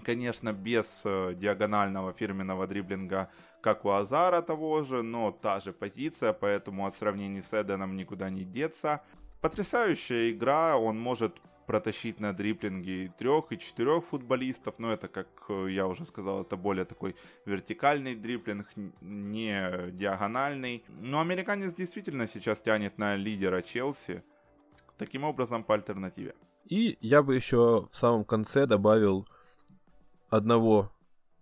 Конечно, без диагонального фирменного дриблинга, как у Азара того же, но та же позиция, поэтому от сравнений с Эденом никуда не деться. Потрясающая игра, он может протащить на дриплинге трех и четырех футболистов, но это, как э, я уже сказал, это более такой вертикальный дриплинг, не диагональный. Но американец действительно сейчас тянет на лидера Челси, таким образом по альтернативе. И я бы еще в самом конце добавил одного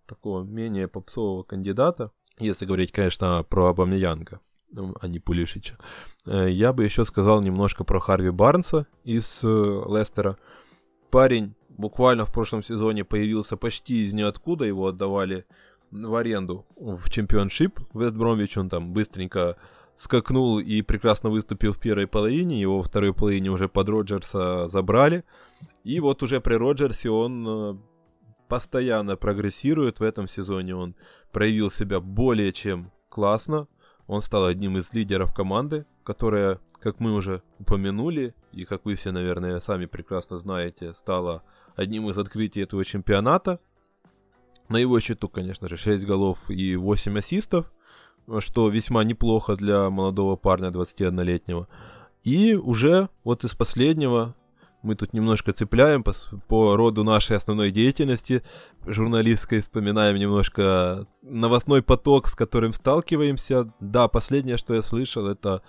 такого менее попсового кандидата, если говорить, конечно, про Абамиянга а не Пулишича. Э, я бы еще сказал немножко про Харви Барнса из э, Лестера. Парень буквально в прошлом сезоне появился почти из ниоткуда, его отдавали в аренду в чемпионшип Вест Бромвич, он там быстренько скакнул и прекрасно выступил в первой половине, его во второй половине уже под Роджерса забрали, и вот уже при Роджерсе он э, постоянно прогрессирует в этом сезоне, он проявил себя более чем классно, он стал одним из лидеров команды, которая, как мы уже упомянули, и как вы все, наверное, сами прекрасно знаете, стала одним из открытий этого чемпионата. На его счету, конечно же, 6 голов и 8 ассистов, что весьма неплохо для молодого парня 21-летнего. И уже вот из последнего мы тут немножко цепляем по, по роду нашей основной деятельности журналистской, вспоминаем немножко новостной поток, с которым сталкиваемся. Да, последнее, что я слышал, это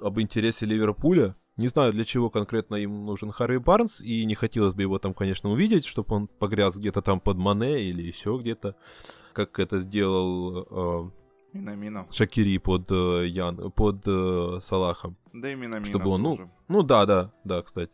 об интересе Ливерпуля. Не знаю, для чего конкретно им нужен Харри Барнс, и не хотелось бы его там, конечно, увидеть, чтобы он погряз где-то там под Мане или еще где-то, как это сделал э, Минамино. Шакири под, э, Ян, под э, Салахом. Да и Минамино Чтобы он, ну, ну да, да, да, кстати.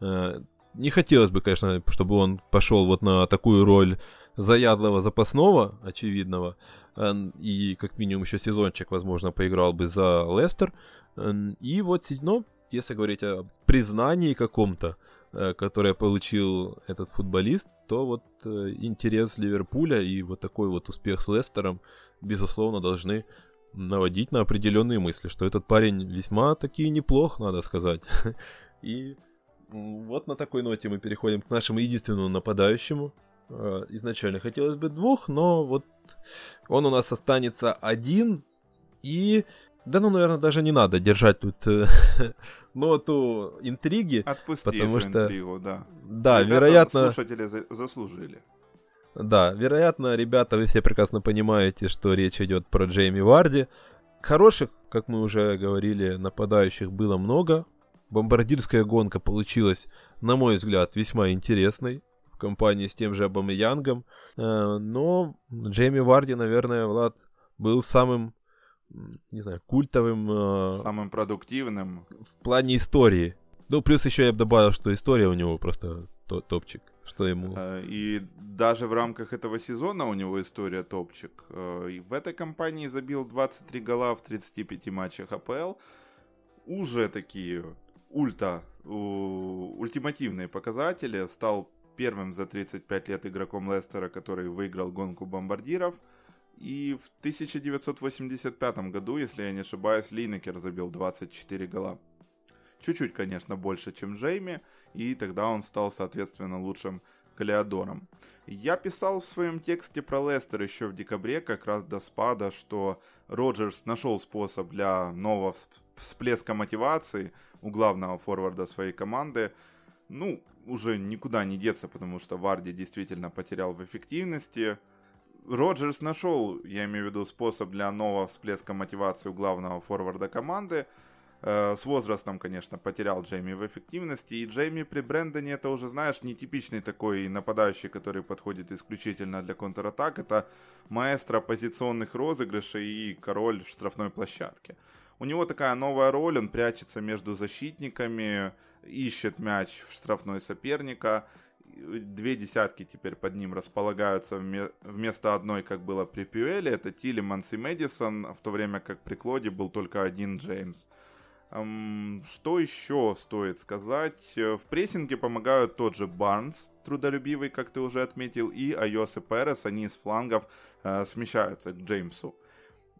Э, не хотелось бы, конечно, чтобы он пошел вот на такую роль заядлого запасного, очевидного, э, и как минимум еще сезончик, возможно, поиграл бы за Лестер. Э, и вот, ну, если говорить о признании каком-то, которое получил этот футболист, то вот интерес Ливерпуля и вот такой вот успех с Лестером, безусловно, должны наводить на определенные мысли, что этот парень весьма таки неплох, надо сказать. И вот на такой ноте мы переходим к нашему единственному нападающему. Э, изначально хотелось бы двух, но вот он у нас останется один. И, да ну, наверное, даже не надо держать тут э, ноту интриги. Отпусти потому эту что... интригу, да. Да, Ребята, вероятно... слушатели за- заслужили. Да, вероятно, ребята, вы все прекрасно понимаете, что речь идет про Джейми Варди. Хороших, как мы уже говорили, нападающих было много. Бомбардирская гонка получилась, на мой взгляд, весьма интересной в компании с тем же Абамиянгом. Э, но Джейми Варди, наверное, Влад, был самым, не знаю, культовым... Э, самым продуктивным. В плане истории. Ну, плюс еще я бы добавил, что история у него просто топчик что ему... Э, и даже в рамках этого сезона у него история топчик. И в этой компании забил 23 гола в 35 матчах АПЛ. Уже такие ульта, ультимативные показатели. Стал первым за 35 лет игроком Лестера, который выиграл гонку бомбардиров. И в 1985 году, если я не ошибаюсь, Линекер забил 24 гола. Чуть-чуть, конечно, больше, чем Джейми и тогда он стал, соответственно, лучшим Калиадором. Я писал в своем тексте про Лестер еще в декабре, как раз до спада, что Роджерс нашел способ для нового всплеска мотивации у главного форварда своей команды. Ну, уже никуда не деться, потому что Варди действительно потерял в эффективности. Роджерс нашел, я имею в виду, способ для нового всплеска мотивации у главного форварда команды – Э, с возрастом, конечно, потерял Джейми в эффективности. И Джейми при Брэндоне это уже, знаешь, нетипичный такой нападающий, который подходит исключительно для контратак. Это маэстро позиционных розыгрышей и король штрафной площадки. У него такая новая роль, он прячется между защитниками, ищет мяч в штрафной соперника. Две десятки теперь под ним располагаются вместо одной, как было при Пюэле. Это Тилиманс и Мэдисон, в то время как при Клоде был только один Джеймс. Что еще стоит сказать? В прессинге помогают тот же Барнс, трудолюбивый, как ты уже отметил, и Айос и Перес, они из флангов э, смещаются к Джеймсу.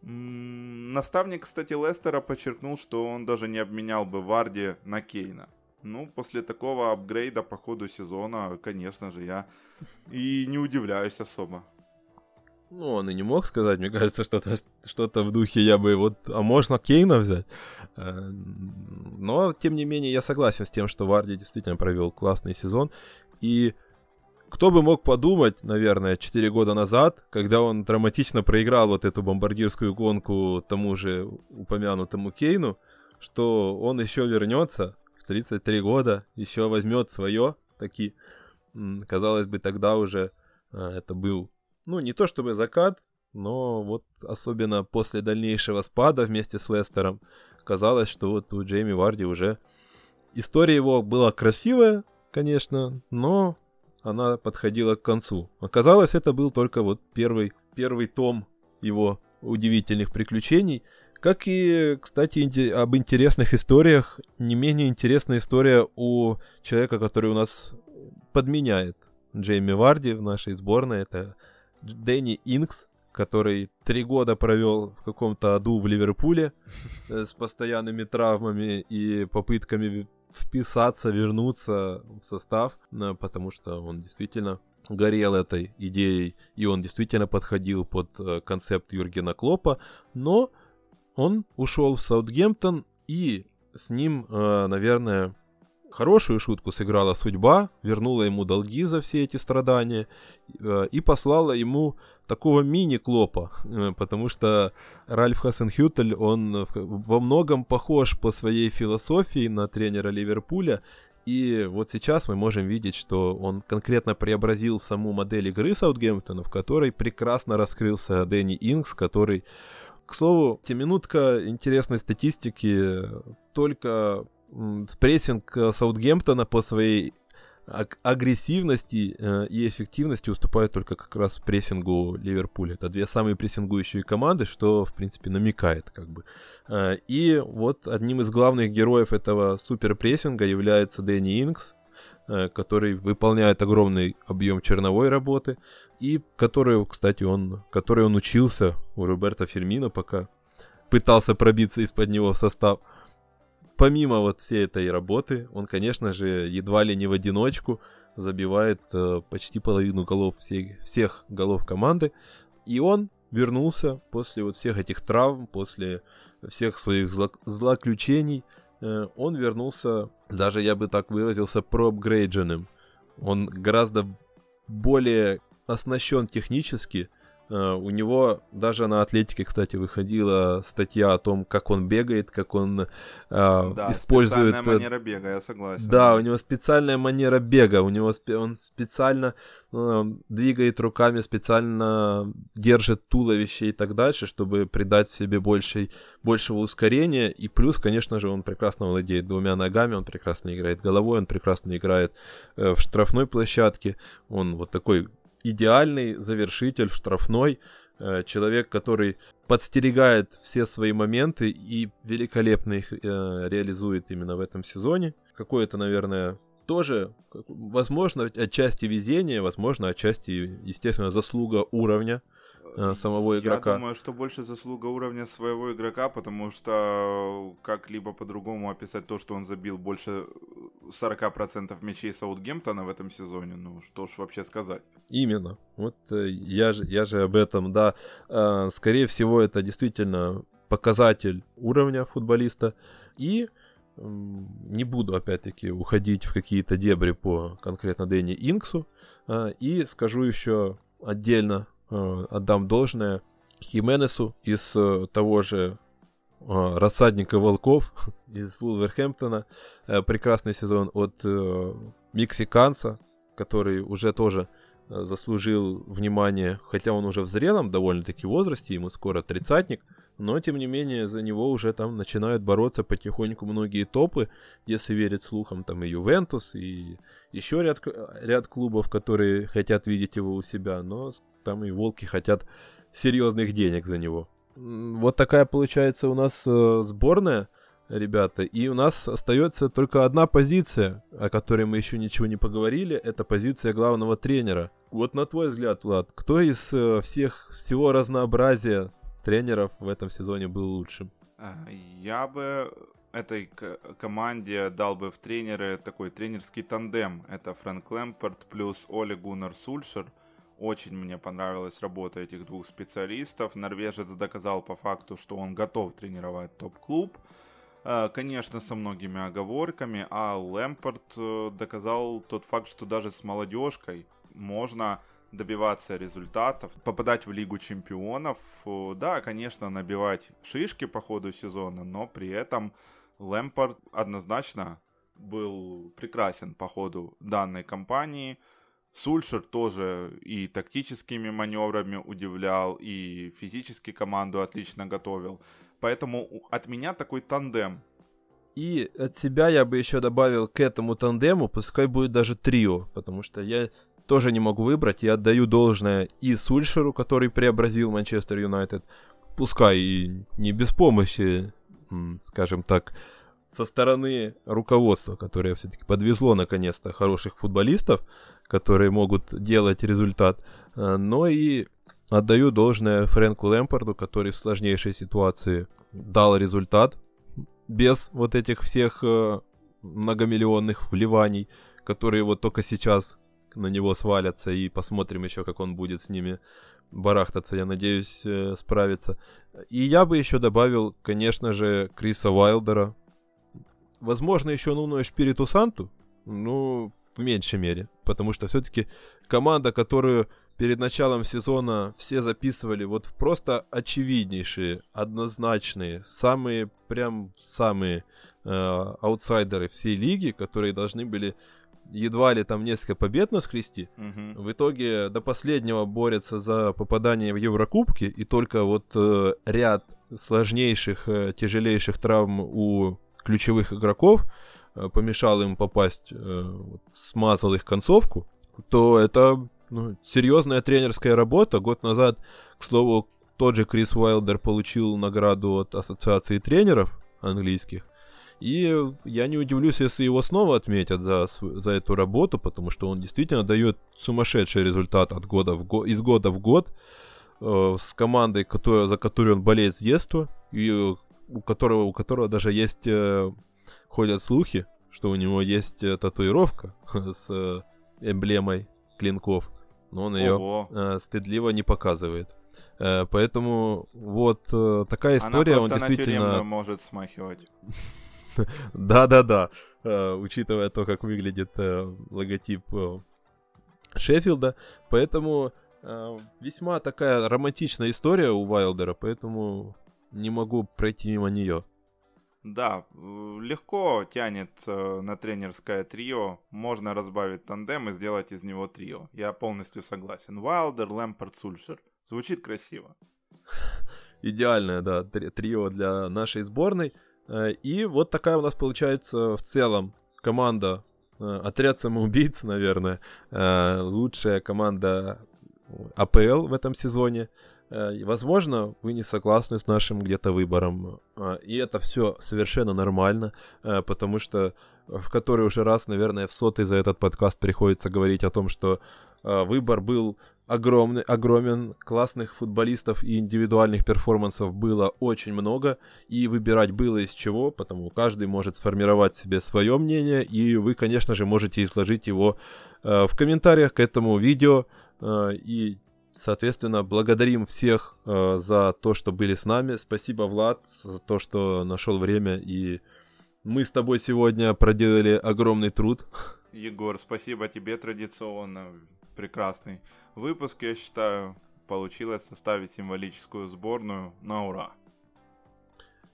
Наставник, кстати, Лестера подчеркнул, что он даже не обменял бы Варди на Кейна. Ну, после такого апгрейда по ходу сезона, конечно же, я и не удивляюсь особо. Ну, он и не мог сказать, мне кажется, что-то что в духе я бы вот, а можно Кейна взять? Э, но, тем не менее, я согласен с тем, что Варди действительно провел классный сезон. И кто бы мог подумать, наверное, 4 года назад, когда он драматично проиграл вот эту бомбардирскую гонку тому же упомянутому Кейну, что он еще вернется в 33 года, еще возьмет свое, таки, казалось бы, тогда уже э, это был ну, не то чтобы закат, но вот особенно после дальнейшего спада вместе с Лестером казалось, что вот у Джейми Варди уже история его была красивая, конечно, но она подходила к концу. Оказалось, это был только вот первый, первый том его удивительных приключений. Как и, кстати, об интересных историях, не менее интересная история у человека, который у нас подменяет Джейми Варди в нашей сборной. Это Дэнни Инкс, который три года провел в каком-то аду в Ливерпуле э, с постоянными травмами и попытками вписаться, вернуться в состав, э, потому что он действительно горел этой идеей, и он действительно подходил под э, концепт Юргена Клопа, но он ушел в Саутгемптон, и с ним, наверное, Хорошую шутку сыграла судьба, вернула ему долги за все эти страдания э, и послала ему такого мини-клопа, э, потому что Ральф Хассенхютель, он во многом похож по своей философии на тренера Ливерпуля, и вот сейчас мы можем видеть, что он конкретно преобразил саму модель игры Саутгемптона, в которой прекрасно раскрылся Дэнни Инкс, который, к слову, те минутка интересной статистики, только прессинг э, Саутгемптона по своей агрессивности э, и эффективности уступает только как раз прессингу Ливерпуля. Это две самые прессингующие команды, что, в принципе, намекает как бы. Э, и вот одним из главных героев этого суперпрессинга является Дэнни Инкс, который выполняет огромный объем черновой работы и который, кстати, он, который он учился у Роберта Фермина, пока пытался пробиться из-под него в состав помимо вот всей этой работы, он, конечно же, едва ли не в одиночку забивает э, почти половину голов всех, всех голов команды. И он вернулся после вот всех этих травм, после всех своих зло- злоключений. Э, он вернулся, даже я бы так выразился, проапгрейдженным. Он гораздо более оснащен технически, у него даже на Атлетике, кстати, выходила статья о том, как он бегает, как он э, да, использует... специальная манера бега, я согласен. Да, у него специальная манера бега, у него он специально э, двигает руками, специально держит туловище и так дальше, чтобы придать себе большей, большего ускорения. И плюс, конечно же, он прекрасно владеет двумя ногами, он прекрасно играет головой, он прекрасно играет э, в штрафной площадке. Он вот такой идеальный завершитель штрафной, э, человек, который подстерегает все свои моменты и великолепно их э, реализует именно в этом сезоне. Какое-то, наверное, тоже, возможно, отчасти везение, возможно, отчасти, естественно, заслуга уровня самого игрока. Я думаю, что больше заслуга уровня своего игрока, потому что как-либо по-другому описать то, что он забил больше 40% мячей Саутгемптона в этом сезоне, ну что ж вообще сказать. Именно. Вот э, я же, я же об этом, да. Э, скорее всего, это действительно показатель уровня футболиста. И не буду, опять-таки, уходить в какие-то дебри по конкретно Дэнни Инксу. Э, и скажу еще отдельно, отдам должное Хименесу из того же а, рассадника волков из Вулверхэмптона. Э, прекрасный сезон от э, мексиканца, который уже тоже э, заслужил внимание, хотя он уже в зрелом довольно-таки возрасте, ему скоро тридцатник, но тем не менее за него уже там начинают бороться потихоньку многие топы, если верить слухам, там и Ювентус, и еще ряд, ряд клубов, которые хотят видеть его у себя, но там и волки хотят серьезных денег за него. Вот такая получается у нас э, сборная, ребята. И у нас остается только одна позиция, о которой мы еще ничего не поговорили. Это позиция главного тренера. Вот на твой взгляд, Влад, кто из э, всех всего разнообразия тренеров в этом сезоне был лучшим? А, я бы этой команде дал бы в тренеры такой тренерский тандем. Это Фрэнк Лэмпорт плюс Оли Гуннар Сульшер – очень мне понравилась работа этих двух специалистов. Норвежец доказал по факту, что он готов тренировать топ-клуб. Э, конечно, со многими оговорками, а Лэмпорт э, доказал тот факт, что даже с молодежкой можно добиваться результатов, попадать в Лигу чемпионов. Э, да, конечно, набивать шишки по ходу сезона, но при этом Лэмпорт однозначно был прекрасен по ходу данной кампании. Сульшер тоже и тактическими маневрами удивлял, и физически команду отлично готовил. Поэтому от меня такой тандем. И от себя я бы еще добавил к этому тандему, пускай будет даже трио, потому что я тоже не могу выбрать. Я отдаю должное и Сульшеру, который преобразил Манчестер Юнайтед, пускай и не без помощи, скажем так, со стороны руководства, которое все-таки подвезло наконец-то хороших футболистов, которые могут делать результат, э, но и отдаю должное Фрэнку Лэмпорду, который в сложнейшей ситуации дал результат без вот этих всех э, многомиллионных вливаний, которые вот только сейчас на него свалятся, и посмотрим еще, как он будет с ними барахтаться, я надеюсь, э, справиться. И я бы еще добавил, конечно же, Криса Уайлдера. Возможно, еще Нуно Эшпириту Санту, ну, в меньшей мере, потому что все-таки команда, которую перед началом сезона все записывали вот просто очевиднейшие, однозначные, самые, прям самые э, аутсайдеры всей лиги, которые должны были едва ли там несколько побед наскрести, угу. в итоге до последнего борются за попадание в Еврокубки, и только вот э, ряд сложнейших, э, тяжелейших травм у ключевых игроков – Э, помешал им попасть, э, вот, смазал их концовку, то это ну, серьезная тренерская работа. Год назад, к слову, тот же Крис Уайлдер получил награду от Ассоциации тренеров английских. И я не удивлюсь, если его снова отметят за, за эту работу, потому что он действительно дает сумасшедший результат от года в го, из года в год э, с командой, которая, за которую он болеет с детства, и у которого, у которого даже есть э, ходят слухи, что у него есть э, татуировка с э, эмблемой клинков, но он ее э, стыдливо не показывает. Э, поэтому вот э, такая история, Она он действительно... на может смахивать. Да-да-да, э, учитывая то, как выглядит э, логотип э, Шеффилда, поэтому весьма такая романтичная история у Вайлдера, поэтому не могу пройти мимо нее. Да, легко тянет на тренерское трио. Можно разбавить тандем и сделать из него трио. Я полностью согласен. Вайлдер, Лэмпорт, Сульшер. Звучит красиво. Идеальное, да, трио для нашей сборной. Э, и вот такая у нас получается в целом команда э, Отряд самоубийц, наверное, лучшая команда АПЛ в этом сезоне. Э, возможно, вы не согласны с нашим где-то выбором, и это все совершенно нормально, э, потому что в который уже раз, наверное, в сотый за этот подкаст приходится говорить о том, что э, выбор был огромный, огромен, классных футболистов и индивидуальных перформансов было очень много, и выбирать было из чего, потому каждый может сформировать себе свое мнение, и вы, конечно же, можете изложить его в комментариях к этому видео, и Соответственно, благодарим всех э, за то, что были с нами. Спасибо, Влад, за то, что нашел время. И мы с тобой сегодня проделали огромный труд. Егор, спасибо тебе традиционно. Прекрасный выпуск, я считаю. Получилось составить символическую сборную на ура.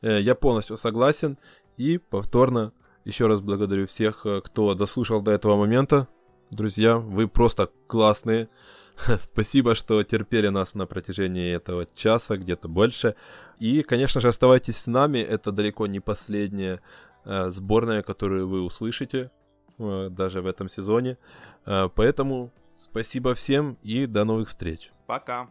Э, я полностью согласен. И повторно еще раз благодарю всех, э, кто дослушал до этого момента. Друзья, вы просто классные. Спасибо, что терпели нас на протяжении этого часа, где-то больше. И, конечно же, оставайтесь с нами. Это далеко не последняя э, сборная, которую вы услышите даже в этом сезоне. Э, поэтому спасибо всем и до новых встреч. Пока.